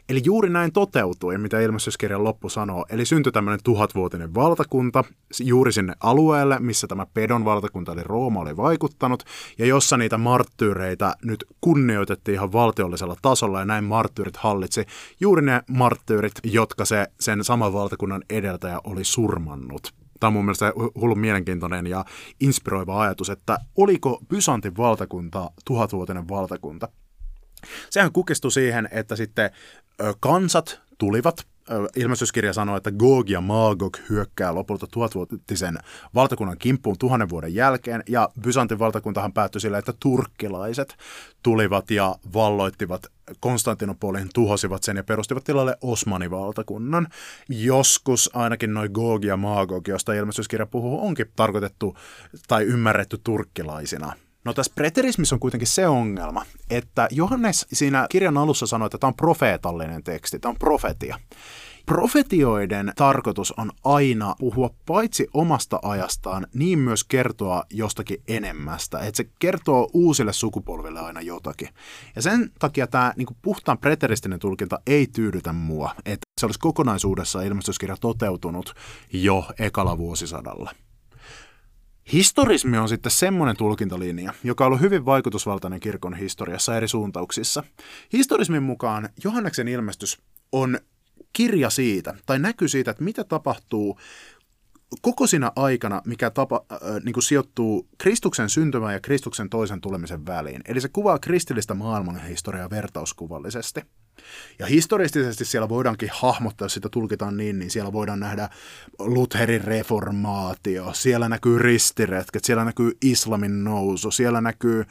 Eli juuri näin toteutui, mitä ilmestyskirjan loppu sanoo. Eli syntyi tämmöinen tuhatvuotinen valtakunta juuri sinne alueelle, missä tämä pedon valtakunta eli Rooma oli vaikuttanut, ja jossa niitä marttyyreitä nyt kunnioitettiin ihan valtiollisella tasolla, ja näin marttyyrit hallitsi juuri ne marttyyrit, jotka se sen saman valtakunnan edeltäjä oli surmannut. Tämä on mun mielestä hullun mielenkiintoinen ja inspiroiva ajatus, että oliko Byzantin valtakunta tuhatvuotinen valtakunta. Sehän kukistui siihen, että sitten kansat tulivat ilmestyskirja sanoo, että Gog ja Magog hyökkää lopulta tuhatvuotisen valtakunnan kimppuun tuhannen vuoden jälkeen, ja Byzantin valtakuntahan päättyi sillä, että turkkilaiset tulivat ja valloittivat Konstantinopolin, tuhosivat sen ja perustivat tilalle Osmanivaltakunnan. Joskus ainakin noin Gog ja Magog, josta ilmestyskirja puhuu, onkin tarkoitettu tai ymmärretty turkkilaisina. No tässä preterismissa on kuitenkin se ongelma, että Johannes siinä kirjan alussa sanoi, että tämä on profeetallinen teksti, tämä on profetia. Profetioiden tarkoitus on aina puhua paitsi omasta ajastaan, niin myös kertoa jostakin enemmästä. Että se kertoo uusille sukupolville aina jotakin. Ja sen takia tämä niin puhtaan preteristinen tulkinta ei tyydytä mua, että se olisi kokonaisuudessa ilmestyskirja toteutunut jo ekalla vuosisadalla. Historismi on sitten semmoinen tulkintalinja, joka on ollut hyvin vaikutusvaltainen kirkon historiassa eri suuntauksissa. Historismin mukaan Johanneksen ilmestys on kirja siitä, tai näky siitä, että mitä tapahtuu koko siinä aikana, mikä tapa, äh, niin kuin sijoittuu Kristuksen syntymän ja Kristuksen toisen tulemisen väliin. Eli se kuvaa kristillistä maailmanhistoriaa vertauskuvallisesti. Ja historiallisesti siellä voidaankin hahmottaa, jos sitä tulkitaan niin, niin siellä voidaan nähdä Lutherin reformaatio, siellä näkyy ristiretket, siellä näkyy islamin nousu, siellä näkyy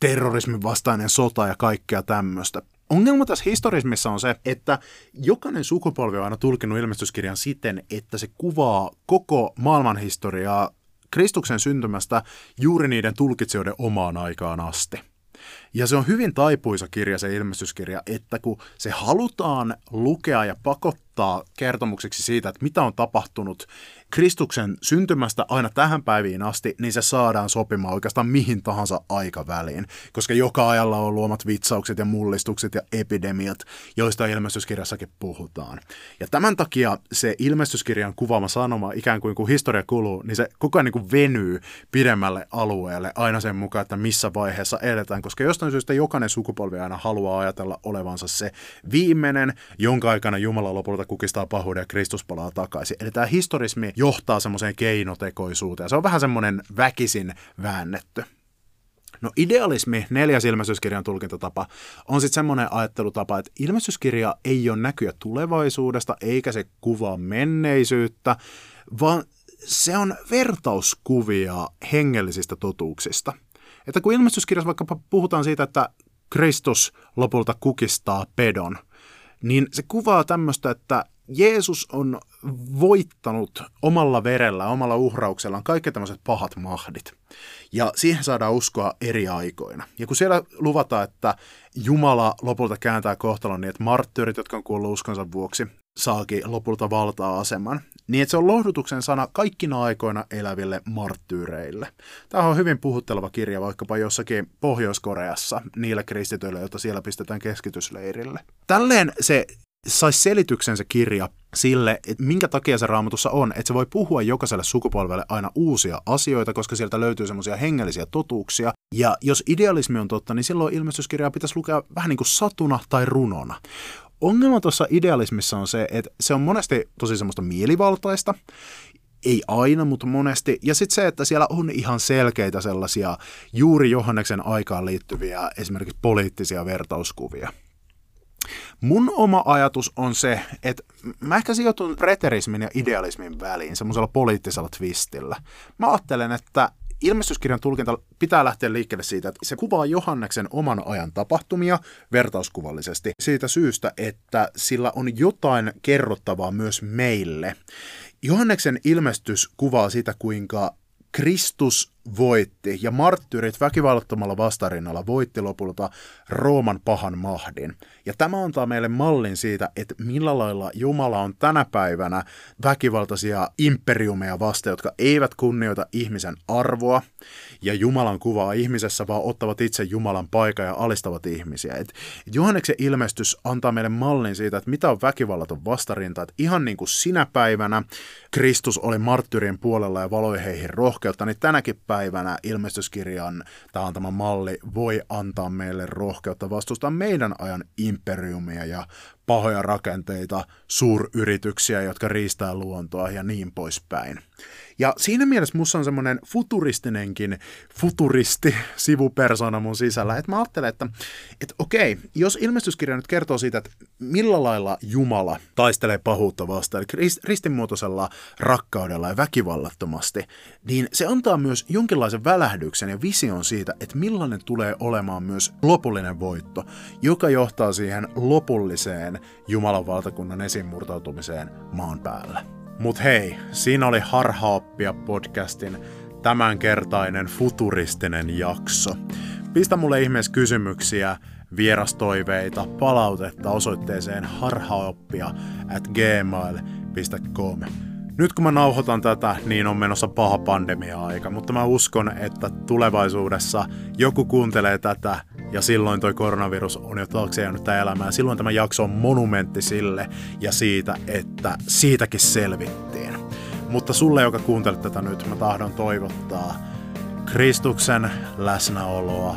terrorismin vastainen sota ja kaikkea tämmöistä. Ongelma tässä historismissa on se, että jokainen sukupolvi on aina tulkinut ilmestyskirjan siten, että se kuvaa koko maailmanhistoriaa Kristuksen syntymästä juuri niiden tulkitsijoiden omaan aikaan asti. Ja se on hyvin taipuisa kirja, se ilmestyskirja, että kun se halutaan lukea ja pakottaa kertomukseksi siitä, että mitä on tapahtunut Kristuksen syntymästä aina tähän päiviin asti, niin se saadaan sopimaan oikeastaan mihin tahansa aikaväliin, koska joka ajalla on luomat vitsaukset ja mullistukset ja epidemiat, joista ilmestyskirjassakin puhutaan. Ja tämän takia se ilmestyskirjan kuvaama sanoma, ikään kuin kun historia kuluu, niin se koko ajan niin kuin venyy pidemmälle alueelle aina sen mukaan, että missä vaiheessa edetään, koska jostain syystä jokainen sukupolvi aina haluaa ajatella olevansa se viimeinen, jonka aikana Jumala lopulta kukistaa pahuuden ja Kristus palaa takaisin. Eli tämä historismi johtaa semmoiseen keinotekoisuuteen. Se on vähän semmoinen väkisin väännetty. No idealismi, neljäs ilmestyskirjan tulkintatapa, on sitten semmoinen ajattelutapa, että ilmestyskirja ei ole näkyä tulevaisuudesta, eikä se kuvaa menneisyyttä, vaan se on vertauskuvia hengellisistä totuuksista. Että kun ilmestyskirjassa vaikka puhutaan siitä, että Kristus lopulta kukistaa pedon, niin se kuvaa tämmöistä, että Jeesus on voittanut omalla verellä, omalla uhrauksellaan kaikki tämmöiset pahat mahdit. Ja siihen saadaan uskoa eri aikoina. Ja kun siellä luvataan, että Jumala lopulta kääntää kohtalon niin, että marttyyrit, jotka on kuollut uskonsa vuoksi, saakin lopulta valtaa aseman, niin että se on lohdutuksen sana kaikkina aikoina eläville marttyyreille. Tämä on hyvin puhutteleva kirja vaikkapa jossakin Pohjois-Koreassa niille kristityille, joita siellä pistetään keskitysleirille. Tälleen se saisi selityksen se kirja sille, että minkä takia se raamatussa on, että se voi puhua jokaiselle sukupolvelle aina uusia asioita, koska sieltä löytyy semmoisia hengellisiä totuuksia. Ja jos idealismi on totta, niin silloin ilmestyskirjaa pitäisi lukea vähän niin kuin satuna tai runona. Ongelma tuossa idealismissa on se, että se on monesti tosi semmoista mielivaltaista, ei aina, mutta monesti. Ja sitten se, että siellä on ihan selkeitä sellaisia juuri Johanneksen aikaan liittyviä esimerkiksi poliittisia vertauskuvia. Mun oma ajatus on se, että mä ehkä sijoitun preterismin ja idealismin väliin semmoisella poliittisella twistillä. Mä ajattelen, että ilmestyskirjan tulkinta pitää lähteä liikkeelle siitä, että se kuvaa Johanneksen oman ajan tapahtumia vertauskuvallisesti siitä syystä, että sillä on jotain kerrottavaa myös meille. Johanneksen ilmestys kuvaa sitä, kuinka Kristus voitti ja marttyyrit väkivallattomalla vastarinnalla voitti lopulta Rooman pahan mahdin. Ja tämä antaa meille mallin siitä, että millä lailla Jumala on tänä päivänä väkivaltaisia imperiumeja vasta, jotka eivät kunnioita ihmisen arvoa ja Jumalan kuvaa ihmisessä, vaan ottavat itse Jumalan paikan ja alistavat ihmisiä. Et Johanneksen ilmestys antaa meille mallin siitä, että mitä on väkivallaton vastarinta. Että ihan niin kuin sinä päivänä Kristus oli marttyyrien puolella ja valoi heihin rohkeutta, niin tänäkin päivänä ilmestyskirjan tämä antama malli voi antaa meille rohkeutta vastustaa meidän ajan imperiumia ja pahoja rakenteita, suuryrityksiä, jotka riistää luontoa ja niin poispäin. Ja siinä mielessä musta on semmoinen futuristinenkin futuristi sivupersona mun sisällä, että mä ajattelen, että, että okei, jos ilmestyskirja nyt kertoo siitä, että millä lailla Jumala taistelee pahuutta vastaan, eli ristinmuotoisella rakkaudella ja väkivallattomasti, niin se antaa myös jonkinlaisen välähdyksen ja vision siitä, että millainen tulee olemaan myös lopullinen voitto, joka johtaa siihen lopulliseen Jumalan valtakunnan esimurtautumiseen maan päällä. Mut hei, siinä oli Harhaoppia podcastin tämänkertainen futuristinen jakso. Pistä mulle ihmeessä kysymyksiä, vierastoiveita, palautetta osoitteeseen harhaoppia at gmail.com. Nyt kun mä nauhoitan tätä, niin on menossa paha pandemia-aika, mutta mä uskon, että tulevaisuudessa joku kuuntelee tätä ja silloin toi koronavirus on jo taakse jäänyt elämää. Silloin tämä jakso on monumentti sille ja siitä, että siitäkin selvittiin. Mutta sulle, joka kuuntelet tätä nyt, mä tahdon toivottaa Kristuksen läsnäoloa,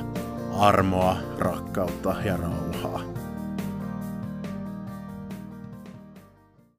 armoa, rakkautta ja rauhaa.